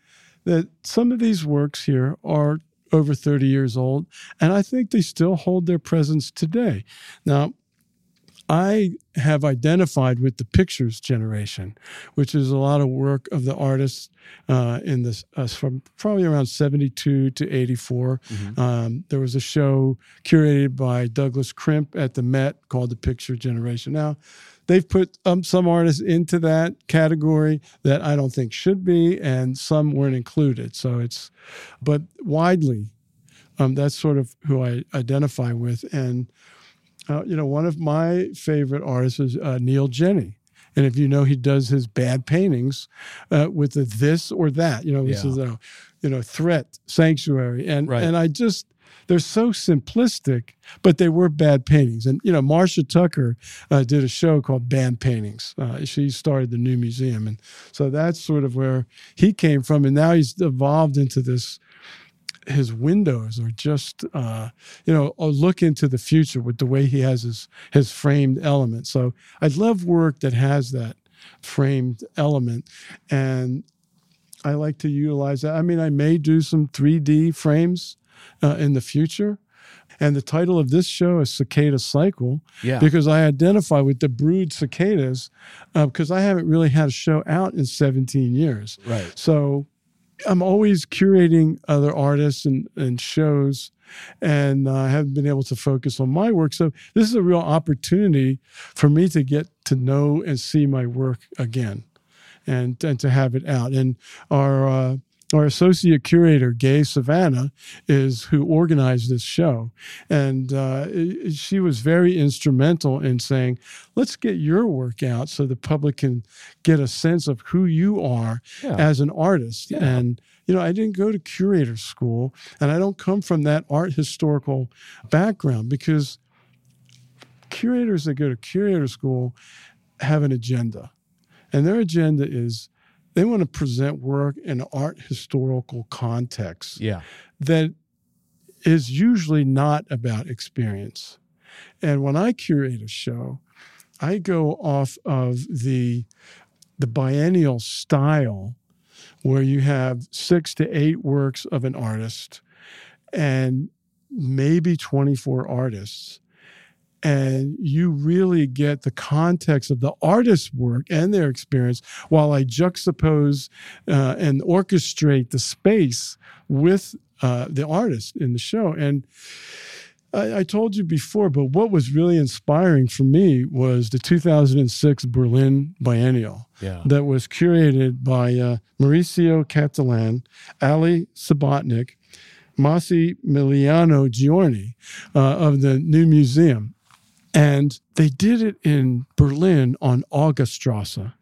that some of these works here are over 30 years old, and I think they still hold their presence today. Now, I have identified with the pictures generation, which is a lot of work of the artists uh, in this uh, from probably around 72 to 84. Mhm. Um, there was a show curated by Douglas Crimp at the Met called The Picture Generation. Now, they've put um, some artists into that category that I don't think should be, and some weren't included. So it's, but widely, um, that's sort of who I identify with. And, uh, you know, one of my favorite artists is uh, Neil Jenney. And if you know, he does his bad paintings uh, with the this or that, you know, this Yeah. is a, you know, threat, sanctuary. And, Right. and I just, they're so simplistic, but they were bad paintings. And, you know, Marcia Tucker uh, did a show called Bad Paintings. Uh, she started the new museum. And so that's sort of where he came from. And now he's evolved into this his windows are just uh, you know a look into the future with the way he has his his framed element. So I love work that has that framed element, and I like to utilize that. I mean, I may do some 3D frames uh, in the future. And the title of this show is Cicada Cycle Yeah. because I identify with the brood cicadas because I haven't really had a show out in 17 years. right. So I'm always curating other artists and, and shows, and uh, I haven't been able to focus on my work. So this is a real opportunity for me to get to know and see my work again, and and to have it out. And our uh, our associate curator, Gay Savannah, is who organized this show. And uh, she was very instrumental in saying, let's get your work out so the public can get a sense of who you are Yeah. as an artist. Yeah. And, you know, I didn't go to curator school and I don't come from that art historical background because curators that go to curator school have an agenda. And their agenda is they want to present work in art historical context Yeah. that is usually not about experience. And when I curate a show, I go off of the the biennial style where you have 6 to 8 works of an artist and maybe 24 artists and you really get the context of the artist's work and their experience while I juxtapose uh, and orchestrate the space with uh, the artist in the show. And I, I told you before, but what was really inspiring for me was the 2006 Berlin Biennial Yeah. that was curated by uh, Maurizio Cattelan, Ali Subotnick, Massimiliano Gioni uh, of the New Museum. And they did it in Berlin on Auguststrasse,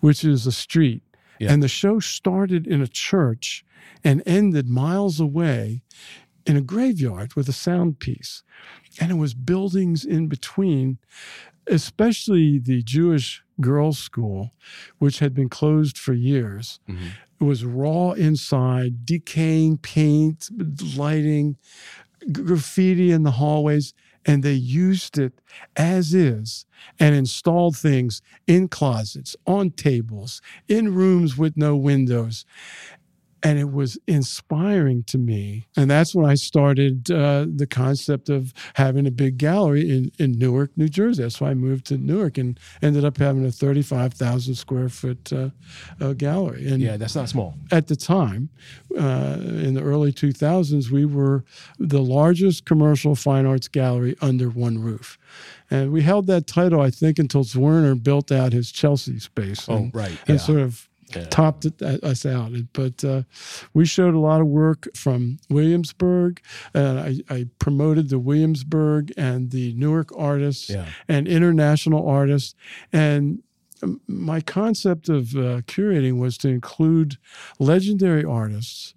which is a street. Yeah. And the show started in a church and ended miles away in a graveyard with a sound piece. And it was buildings in between, especially the Jewish girls' school, which had been closed for years. Mhm. It was raw inside, decaying paint, lighting, graffiti in the hallways, and they used it as is and installed things in closets, on tables, in rooms with no windows. And it was inspiring to me. And that's when I started uh, the concept of having a big gallery in, in Newark, New Jersey. That's why I moved to Newark and ended up having a 35,000 square foot uh, uh, gallery. And Yeah. That's not small. at the time, uh, in the early 2000s, we were the largest commercial fine arts gallery under one roof. And we held that title, I think, until Werner built out his Chelsea space Oh, and, right. and Yeah. sort of Yeah. topped it, uh, us out. But uh, we showed a lot of work from Williamsburg. And I, I promoted the Williamsburg and the Newark artists Yeah. and international artists. And my concept of uh, curating was to include legendary artists,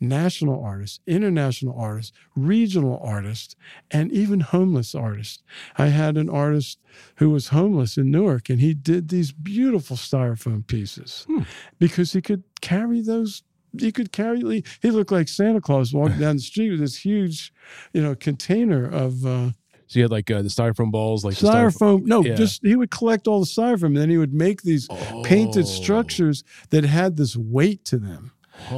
national artists, international artists, regional artists, and even homeless artists. I had an artist who was homeless in Newark, and he did these beautiful styrofoam pieces Hmm. because he could carry those. He could carry. He looked like Santa Claus walking <laughs> down the street with this huge, you know, container of uh, So you had like uh, the styrofoam balls, like the styrofoam. No, yeah. just he would collect all the styrofoam, and then he would make these Oh. painted structures that had this weight to them.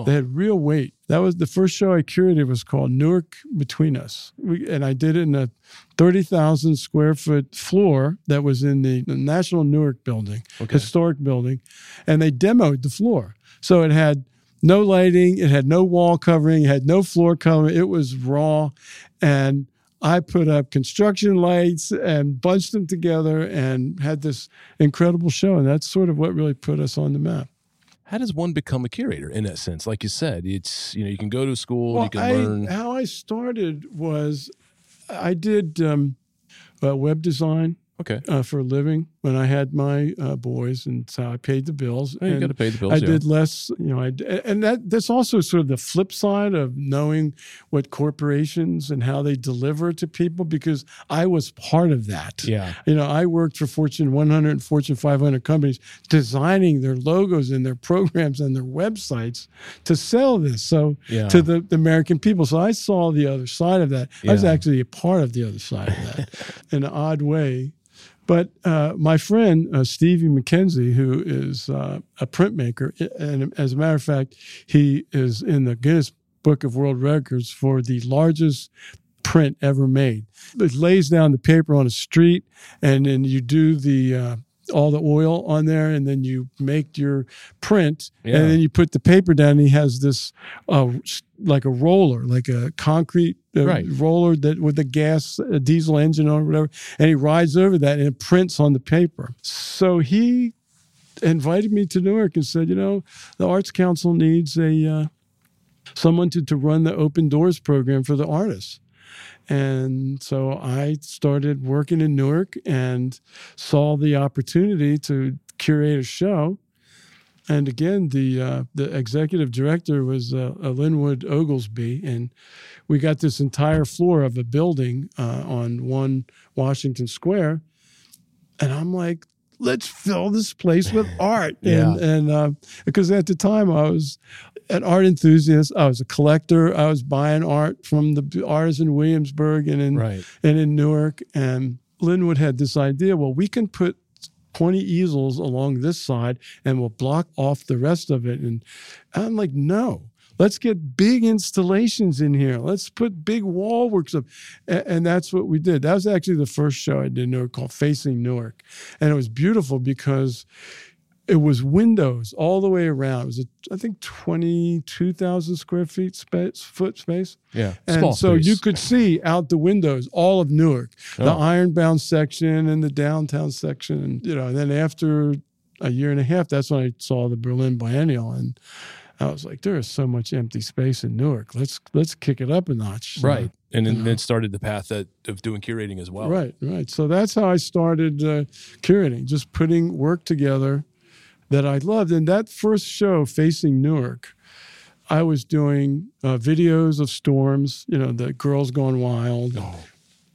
They had real weight. That was the first show I curated. Was called Newark Between Us, we, and I did it in a thirty thousand square foot floor that was in the, the National Newark Building, Okay. historic building, and they demoed the floor. So it had no lighting, it had no wall covering, it had no floor covering. It was raw, and I put up construction lights and bunched them together and had this incredible show. And that's sort of what really put us on the map. How does one become a curator in that sense? Like you said, it's you know you can go to school, Well, you can I, learn. how I started was I did um, uh, web design Okay. uh, for a living. When I had my uh, boys, and so I paid the bills. Oh, you got to pay the bills. I yeah. did less, you know. I and that that's also sort of the flip side of knowing what corporations and how they deliver to people because I was part of that. Yeah. You know, I worked for Fortune 100 and Fortune 500 companies designing their logos and their programs and their websites to sell this. So Yeah. to the, the American people. So I saw the other side of that. I was actually a part of the other side of that <laughs> in an odd way. But uh, my friend uh, Stevie McKenzie, who is uh, a printmaker, and as a matter of fact, he is in the Guinness Book of World Records for the largest print ever made. It lays down the paper on a street, and then you do the uh, all the oil on there, and then you make your print, Yeah. and then you put the paper down. And he has this uh, like a roller, like a concrete uh, Right. roller that with a gas a diesel engine on, or whatever, and he rides over that and it prints on the paper. So he invited me to Newark and said, you know, the Arts Council needs a uh, someone to, to run the open doors program for the artists. And so I started working in Newark and saw the opportunity to curate a show. And again, the uh, the executive director was uh, uh, Linwood Oglesby, and we got this entire floor of a building uh, on one Washington Square. And I'm like, let's fill this place with <laughs> art. Yeah. And, and uh, because at the time I was an art enthusiast, I was a collector. I was buying art from the artists in Williamsburg and in Right. and in Newark. And Linwood had this idea well, we can put 20 easels along this side and we'll block off the rest of it. And I'm like, no. Let's get big installations in here. Let's put big wall works up. A- And, that's what we did. That was actually the first show I did in Newark called Facing Newark. And it was beautiful because it was windows all the way around. It was, a, I think, 22,000 square feet space, foot space. Yeah. And Small so you could see out the windows all of Newark, the Oh. ironbound section and the downtown section. And, you know, and then after a year and a half, that's when I saw the Berlin Biennial. And I was like, there is so much empty space in Newark. Let's let's kick it up a notch. So- Right. And then, you know. then started the path that, of doing curating as well. Right, right. So that's how I started uh, curating, just putting work together that I loved. And that first show, Facing Newark, I was doing uh, videos of storms, you know, the Girls Gone Wild. Oh,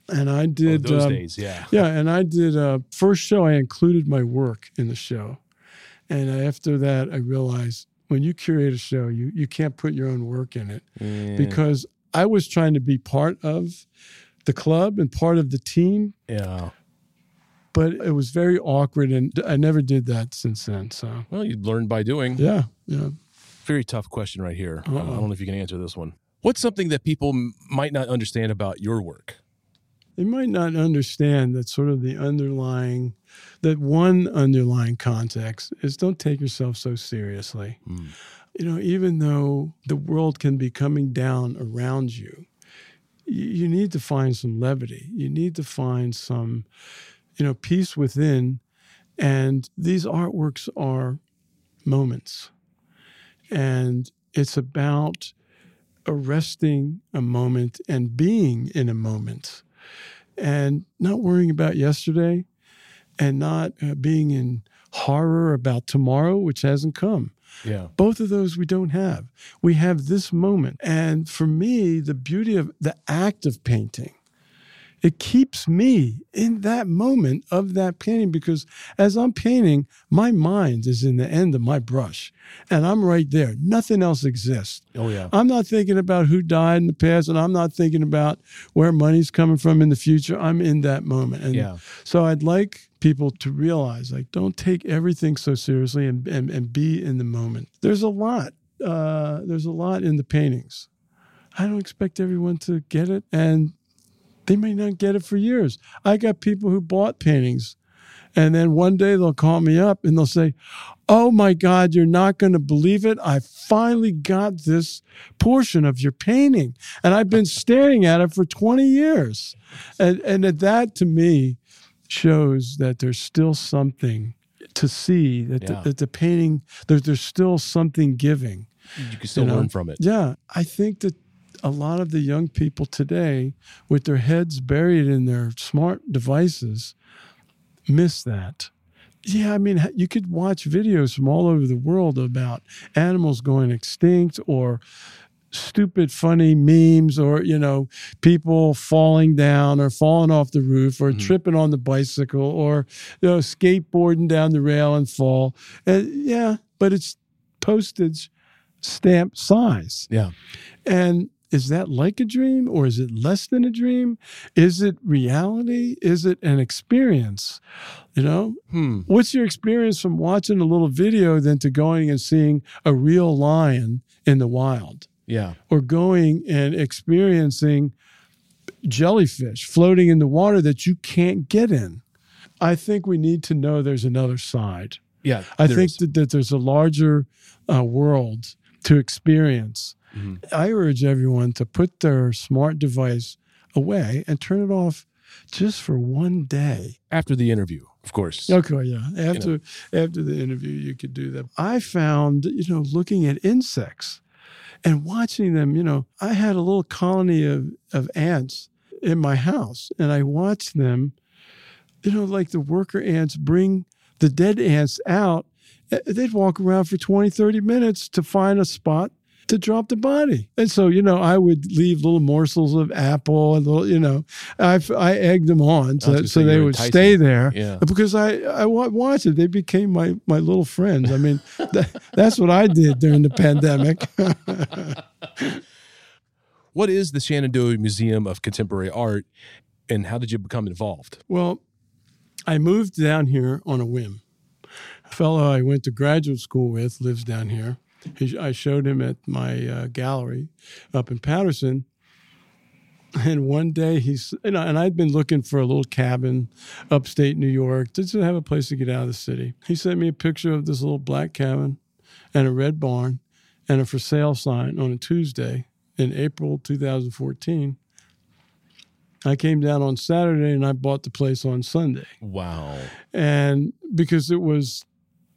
And I oh, did. those um, days. Yeah. yeah, and I did uh, first show. I included my work in the show, and after that, I realized when you curate a show, you you can't put your own work in it Yeah. because I was trying to be part of the club and part of the team, yeah. But it was very awkward, and I never did that since then. So Well, you learned by doing. yeah, yeah. Very tough question right here. I Uh-oh. don't know if you can answer this one. What's something that people m- might not understand about your work? They might not understand that sort of the underlying, that one underlying context is don't take yourself so seriously. Hmm. you know, even though the world can be coming down around you, you need to find some levity. You need to find some, you know, peace within. And these artworks are moments. And it's about arresting a moment and being in a moment and not worrying about yesterday and not uh, being in horror about tomorrow, which hasn't come. Yeah. Both of those we don't have. We have this moment. And for me, the beauty of the act of painting, it keeps me in that moment of that painting because as I'm painting, my mind is in the end of my brush and I'm right there. Nothing else exists. Oh, yeah. I'm not thinking about who died in the past and I'm not thinking about where money's coming from in the future. I'm in that moment. And Yeah. so I'd like people to realize like don't take everything so seriously and, and, and be in the moment. There's a lot. Uh, there's a lot in the paintings. I don't expect everyone to get it and they may not get it for years. I got people who bought paintings and then one day they'll call me up and they'll say, Oh my God, you're not going to believe it. I finally got this portion of your painting. And I've been staring at it for 20 years. And, and that to me shows that there's still something to see, that, Yeah. the, that the painting, there, there's still something giving. You can still You know? learn from it. Yeah, I think that a lot of the young people today, with their heads buried in their smart devices, miss that. yeah, I mean, you could watch videos from all over the world about animals going extinct or stupid, funny memes or, you know, people falling down or falling off the roof or Mhm. tripping on the bicycle or, you know, skateboarding down the rail and fall. And yeah, but it's postage stamp size. Yeah. And is that like a dream or is it less than a dream? Is it reality? Is it an experience? You know, Hmm. what's your experience from watching a little video than to going and seeing a real lion in the wild Yeah. or going and experiencing jellyfish floating in the water that you can't get in? I think we need to know there's another side. Yeah. I think that, that there's a larger uh, world to experience. Mhm. I urge everyone to put their smart device away and turn it off just for one day. after the interview, of course. Okay, yeah. After after the interview, you could do that. I found, you know, looking at insects and watching them. You know, I had a little colony of of ants in my house, and I watched them. You know, like the worker ants bring the dead ants out. eh, They'd walk around for 20, 30 minutes to find a spot to drop the body. And so, you know, I would leave little morsels of apple and little, you know, I, I egged them on so, so they would enticing. stay there Yeah. because I, I wa- watched it. They became my, my little friends. I mean, <laughs> that, that's what I did during the pandemic. <laughs> What is the Shenandoah Museum of Contemporary Art, and how did you become involved? well, I moved down here on a whim. A fellow I went to graduate school with lives down here. He, I showed him at my uh, gallery up in Paterson. And one day he's, you know, and I'd been looking for a little cabin upstate New York just to have a place to get out of the city. He sent me a picture of this little black cabin and a red barn and a for sale sign on a Tuesday in April 2014. I came down on Saturday and I bought the place on Sunday. Wow. And because it was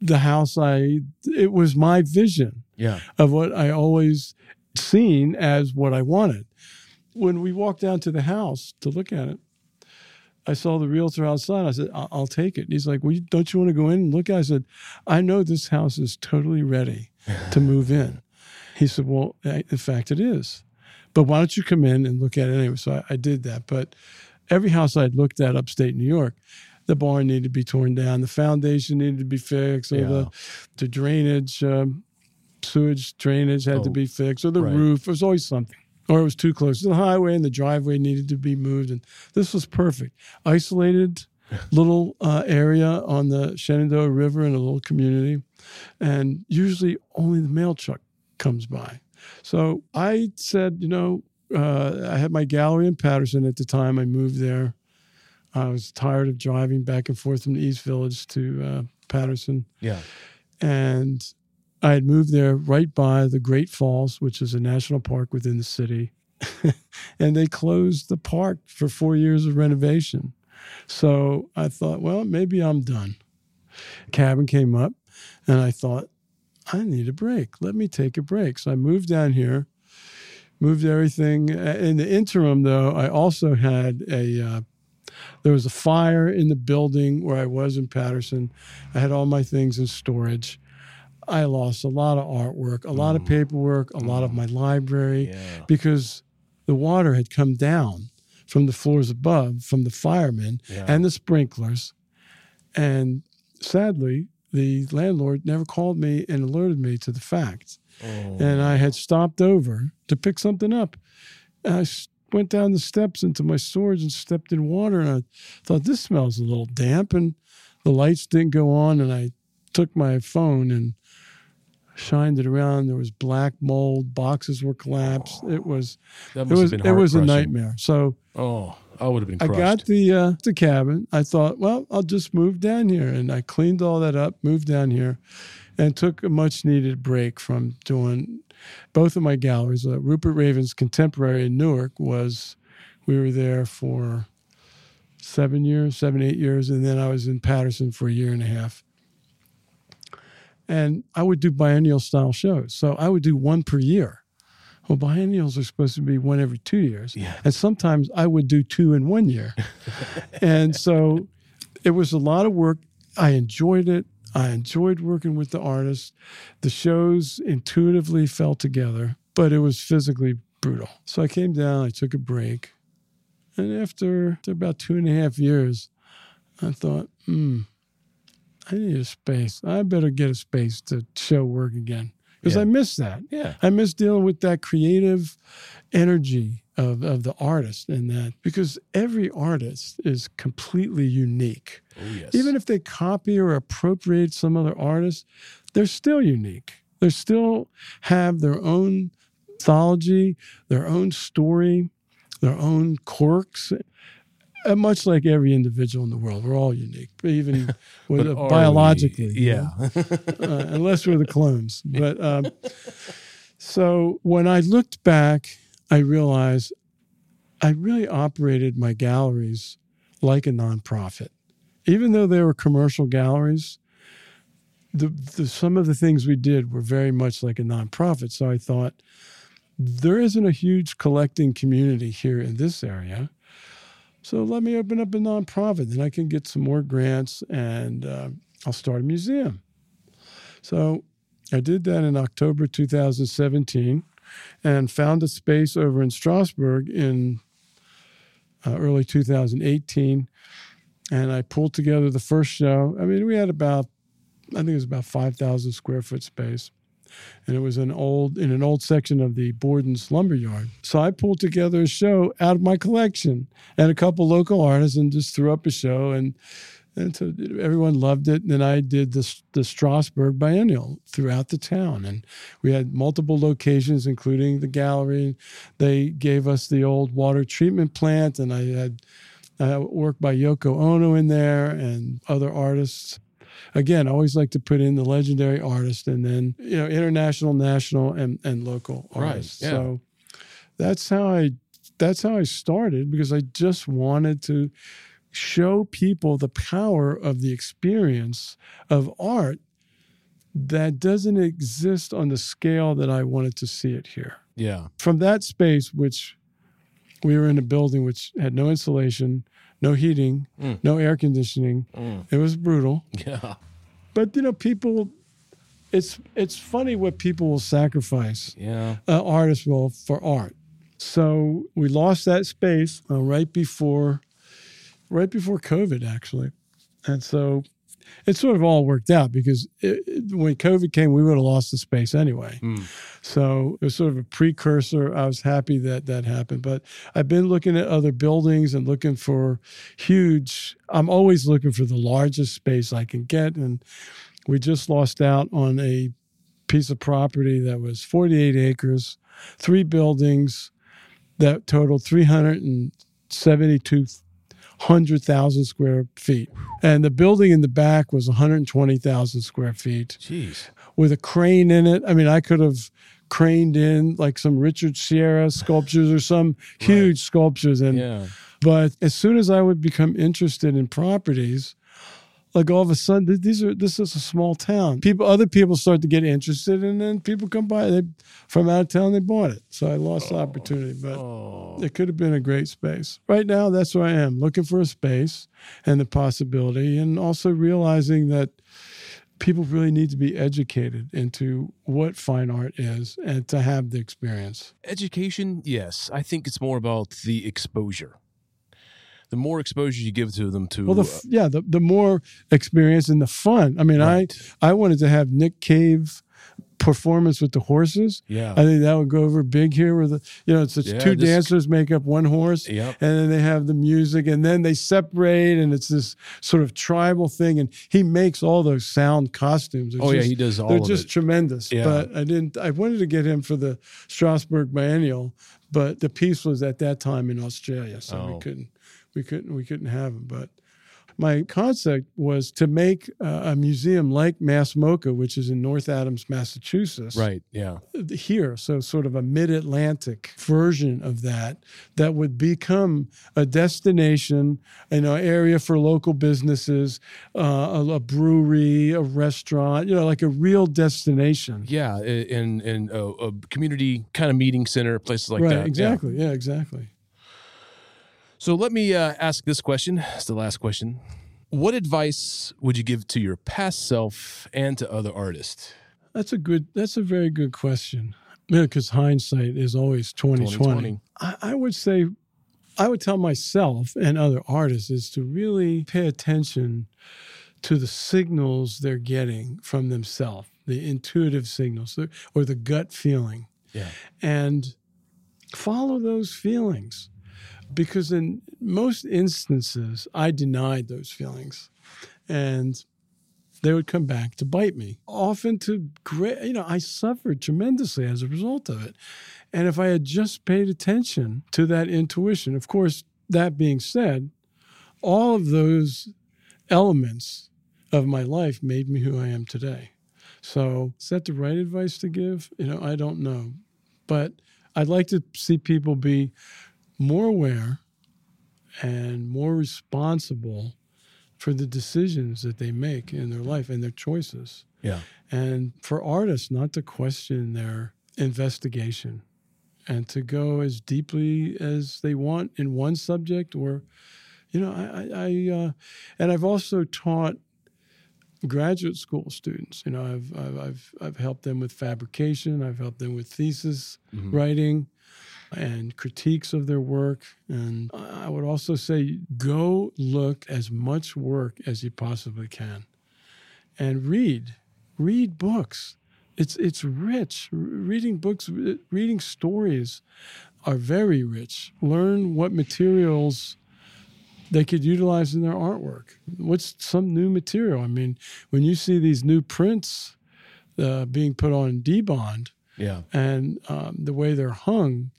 the house I, it was my vision Yeah. of what I always seen as what I wanted. When we walked down to the house to look at it, I saw the realtor outside. I said, "I- "I'll take it." He's like, "Well, you- don't you want to go in and look?" at it? I said, "I know this house is totally ready <laughs> to move in." He said, "Well, in fact, it is, but why don't you come in and look at it anyway?" So I, I did that. But every house I'd looked at upstate New York, the barn needed to be torn down, the foundation needed to be fixed, or Yeah. the the drainage, um, sewage drainage had to Oh, be fixed, or the right. roof. There was always something, or it was too close to the highway, and the driveway needed to be moved. And this was perfect, isolated <laughs> little uh, area on the Shenandoah River in a little community, and usually only the mail truck comes by. So I said, you know, uh, I had my gallery in Paterson at the time. I moved there. I was tired of driving back and forth from the East Village to uh, Paterson. Yeah. And I had moved there right by the Great Falls, which is a national park within the city. <laughs> and they closed the park for four years of renovation. So I thought, well, maybe I'm done. Cabin came up, and I thought, I need a break. Let me take a break. So I moved down here, moved everything. In the interim, though, I also had a uh, there was a fire in the building where I was in Paterson. I had all my things in storage. I lost a lot of artwork, a lot of Mm. paperwork, a lot of my library Yeah. because the water had come down from the floors above from the firemen Yeah. and the sprinklers. And sadly, the landlord never called me and alerted me to the fact Oh. and I had stopped over to pick something up. And I went down the steps into my storage and stepped in water, and I thought this smells a little damp, and the lights didn't go on, and I took my phone and shined it around. There was black mold, boxes were collapsed. It was that it was it was a nightmare. So Oh, I would have been I got the uh, the cabin. I thought, well, I'll just move down here, and I cleaned all that up, moved down here, and took a much needed break from doing both of my galleries. Uh, Rupert Raven's Contemporary in Newark was we were there for seven years, seven eight years, and then I was in Paterson for a year and a half. And I would do biennial style shows, so I would do one per year. Well, biennials are supposed to be one every two years. Yeah. And sometimes I would do two in one year. <laughs> and so it was a lot of work I enjoyed it. I enjoyed working with the artists. The shows intuitively fell together, but it was physically brutal. So I came down, I took a break. And after, after about two and a half years, I thought, hmm, I need a space. I better get a space to show work again because Yeah. I miss that. Yeah. I miss dealing with that creative energy of, of the artist and that because every artist is completely unique. Oh, yes. Even if they copy or appropriate some other artist, they're still unique. They still have their own mythology, their own story, their own quirks. Uh, much like every individual in the world, we're all unique, even <laughs> with, uh, we? biologically. you Yeah. know? uh, unless we're the clones. But um, <laughs> so when I looked back, I realized I really operated my galleries like a nonprofit, even though they were commercial galleries. The, the some of the things we did were very much like a nonprofit. So I thought there isn't a huge collecting community here in this area. So let me open up a nonprofit, then I can get some more grants, and uh, I'll start a museum. So I did that in October 2017 and found a space over in Strasburg in uh, early 2018. And I pulled together the first show. I mean, we had about, I think it was about 5,000 square foot space. And it was an old in an old section of the Borden's lumber yard. So I pulled together a show out of my collection and a couple local artists and just threw up a show and and so everyone loved it. And then I did the, the Strasburg Biennial throughout the town. And we had multiple locations, including the gallery. They gave us the old water treatment plant, and I had uh, work by Yoko Ono in there and other artists. Again, I always like to put in the legendary artist and then, you know, international, national, and, and local Right, artists. yeah. So that's how I that's how I started because I just wanted to show people the power of the experience of art that doesn't exist on the scale that I wanted to see it here. yeah. From that space, which we were in a building which had no insulation, no heating, Mm. no air conditioning. Mm. It was brutal. Yeah. But you know, people it's it's funny what people will sacrifice Yeah. uh, artists will for art. So we lost that space uh, right before, right before COVID, actually, and so it sort of all worked out because it, it- when COVID came, we would have lost the space anyway. Mm. So it was sort of a precursor. I was happy that that happened, but I've been looking at other buildings and looking for huge. I'm always looking for the largest space I can get, and we just lost out on a piece of property that was 48 acres, three buildings that totaled 372,000 square feet. And the building in the back was 120,000 square feet Jeez. with a crane in it. I mean, I could have craned in like some Richard Serra sculptures or some huge sculptures. And Yeah. but as soon as I would become interested in properties, like all of a sudden, th- these are this is a small town. People, other people start to get interested, and then people come by. They from out of town, they bought it. So I lost the opportunity, but Oh. it could have been a great space. Right now, that's where I am, looking for a space and the possibility, and also realizing that people really need to be educated into what fine art is and to have the experience. Education, yes. I think it's more about the exposure. The more exposure you give to them, to Well, the f- yeah, the, the more experience and the fun. I mean, Right. I I wanted to have Nick Cave performance with the horses. yeah, I think that would go over big here. Where the you know it's, Yeah, two dancers make up one horse, yep, and then they have the music, and then they separate, and it's this sort of tribal thing. And he makes all those sound costumes. It's oh yeah, he does all they're just it. tremendous. Yeah. But I didn't. I wanted to get him for the Strasburg Biennial, but the piece was at that time in Australia, so Oh. we couldn't. We couldn't. We couldn't have them. But my concept was to make uh, a museum like MASS MoCA, which is in North Adams, Massachusetts, Right, yeah, here. So sort of a mid-Atlantic version of that that would become a destination, you know, area for local businesses, uh, a, a brewery, a restaurant, you know, like a real destination. yeah, in in a, a community kind of meeting center, places like right. that. yeah. Exactly. Yeah. Exactly. So let me uh, ask this question. It's the last question. What advice would you give to your past self and to other artists? That's a good. That's a very good question. Because hindsight is always twenty twenty. I, I would say, I would tell myself and other artists is to really pay attention to the signals they're getting from themselves, the intuitive signals or the gut feeling, yeah, and follow those feelings. Because in most instances, I denied those feelings, and they would come back to bite me. Often to great, you know, I suffered tremendously as a result of it. And if I had just paid attention to that intuition, of course, that being said, all of those elements of my life made me who I am today. So, is that the right advice to give? You know, I don't know. But I'd like to see people be more aware and more responsible for the decisions that they make in their life and their choices. Yeah. And for artists not to question their investigation and to go as deeply as they want in one subject or you know i i, uh, and i've also taught graduate school students you know I've, I've i've i've helped them with fabrication i've helped them with thesis mm-hmm. writing and critiques of their work. And I would also say go look as much work as you possibly can and read, read books. It's, it's rich. Reading books, reading stories are very rich. Learn what materials they could utilize in their artwork. What's some new material? I mean, when you see these new prints uh, being put on Dibond, yeah, and um, the way they're hung,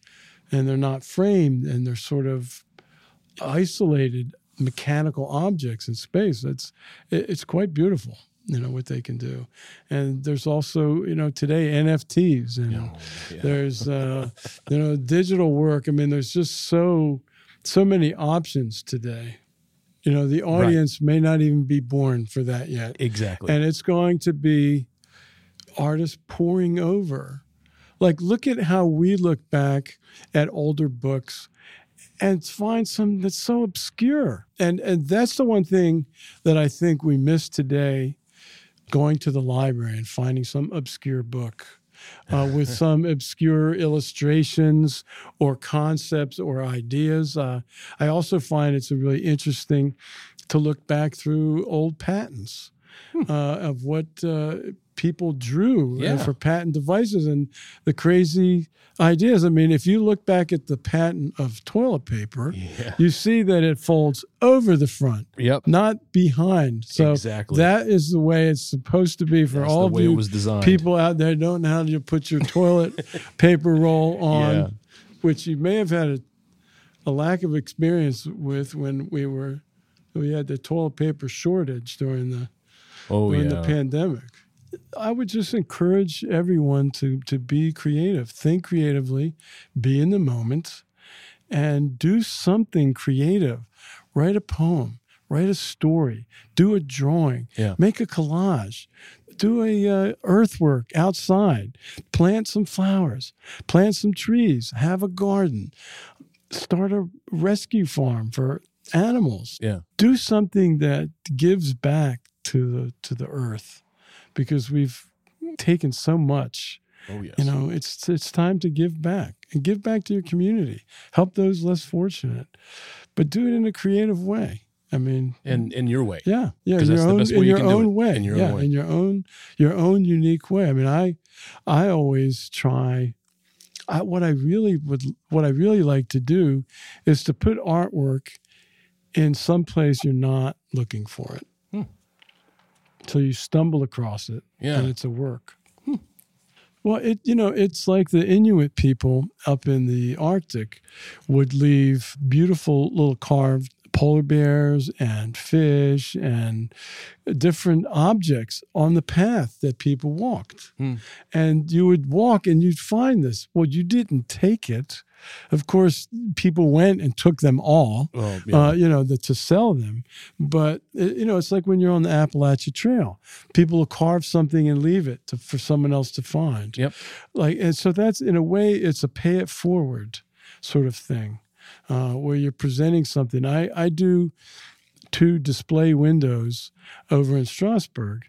and they're not framed and they're sort of isolated mechanical objects in space. It's it's quite beautiful, you know, what they can do. And there's also, you know, today NFTs and oh, yeah. there's uh, you know digital work. I mean, there's just so so many options today. You know, the audience right. may not even be born for that yet. Exactly. And it's going to be artists pouring over like, look at how we look back at older books and find some that's so obscure. And and that's the one thing that I think we miss today going to the library and finding some obscure book. Uh, with <laughs> some obscure illustrations or concepts or ideas. Uh, I also find it's really interesting to look back through old patents hmm. uh, of what uh, people drew uh, yeah. for patent devices and the crazy ideas. I mean, if you look back at the patent of toilet paper, yeah. you see that it folds over the front, yep. not behind. So exactly. that is the way it's supposed to be for That's all of you people out there don't know how to put your toilet <laughs> paper roll on, yeah. which you may have had a, a lack of experience with when we were we had the toilet paper shortage during the oh, during the pandemic. I would just encourage everyone to to be creative, think creatively, be in the moment, and do something creative. Write a poem, write a story, do a drawing, yeah. make a collage, do a uh, earthwork outside, plant some flowers, plant some trees, have a garden, start a rescue farm for animals. Yeah. Do something that gives back to the to the earth because we've taken so much. Oh yes. You know, it's it's time to give back and give back to your community. Help those less fortunate, but do it in a creative way. I mean, in in your way. Yeah, yeah, in your own, in your own way. In your yeah, own way. in your own your own unique way. I mean, I I always try. I, what I really would, what I really like to do, is to put artwork in some place you're not looking for it till you stumble across it yeah. and it's a work. Hmm. Well, it you know it's like the Inuit people up in the Arctic would leave beautiful little carved polar bears and fish and different objects on the path that people walked. Hmm. And you would walk and you'd find this. Well, you didn't take it. Of course, people went and took them all, oh, yeah. uh, you know, the, to sell them. But, it, you know, it's like when you're on the Appalachia Trail. People will carve something and leave it to, for someone else to find. Yep. Like, and so that's, in a way, it's a pay it forward sort of thing uh, where you're presenting something. I, I do two display windows over in Strasburg,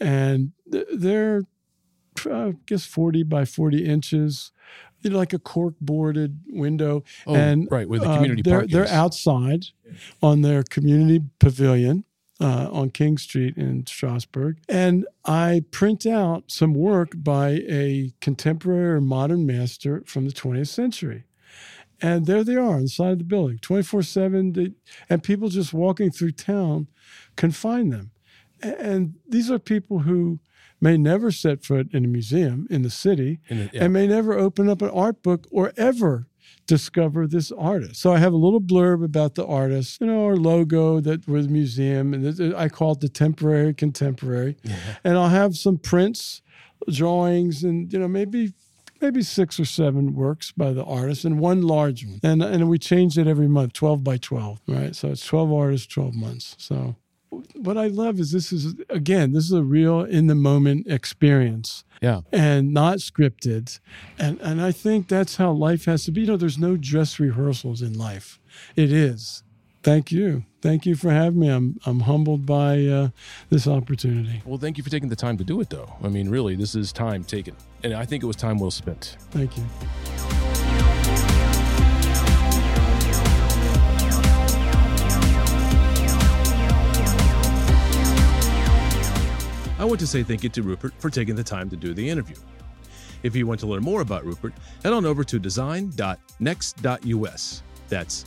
and they're, I guess, 40 by 40 inches. They're like a cork boarded window. Oh, and right, where the community uh, they're, park They're is. outside on their community pavilion uh, on King Street in Strasburg. And I print out some work by a contemporary or modern master from the 20th century. And there they are on the side of the building, 24 7. And people just walking through town can find them. And these are people who may never set foot in a museum in the city In the- yeah. and may never open up an art book or ever discover this artist. So I have a little blurb about the artist, you know, our logo that we're the museum, and I call it the temporary contemporary. And I'll have some prints, drawings, and you know maybe maybe six or seven works by the artist and one large one. And and we change it every month, twelve by twelve, right? So it's twelve artists, twelve months. So what I love is this is again, this is a real in the moment experience yeah. and not scripted. And and I think that's how life has to be. You know, there's no dress rehearsals in life. It is. Thank you. Thank you for having me. I'm I'm humbled by uh, this opportunity. Well, thank you for taking the time to do it, though. I mean, really, this is time taken. And I think it was time well spent. Thank you. I want to say thank you to Rupert for taking the time to do the interview. If you want to learn more about Rupert, head on over to design.next.us. That's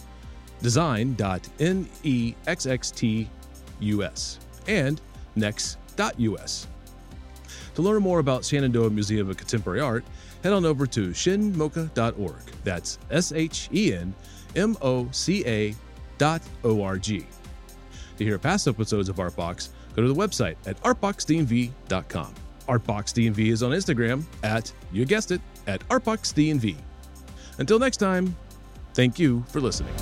design.nexxtus and next.us. To learn more about Shenandoah Museum of Contemporary Art, head on over to shenmoca.org. That's S H E N M O C A dot O R G. To hear past episodes of Artbox, go to the website at artboxdnv.com. ArtboxDNV is on Instagram at, you guessed it, at ArtboxDNV. Until next time, thank you for listening.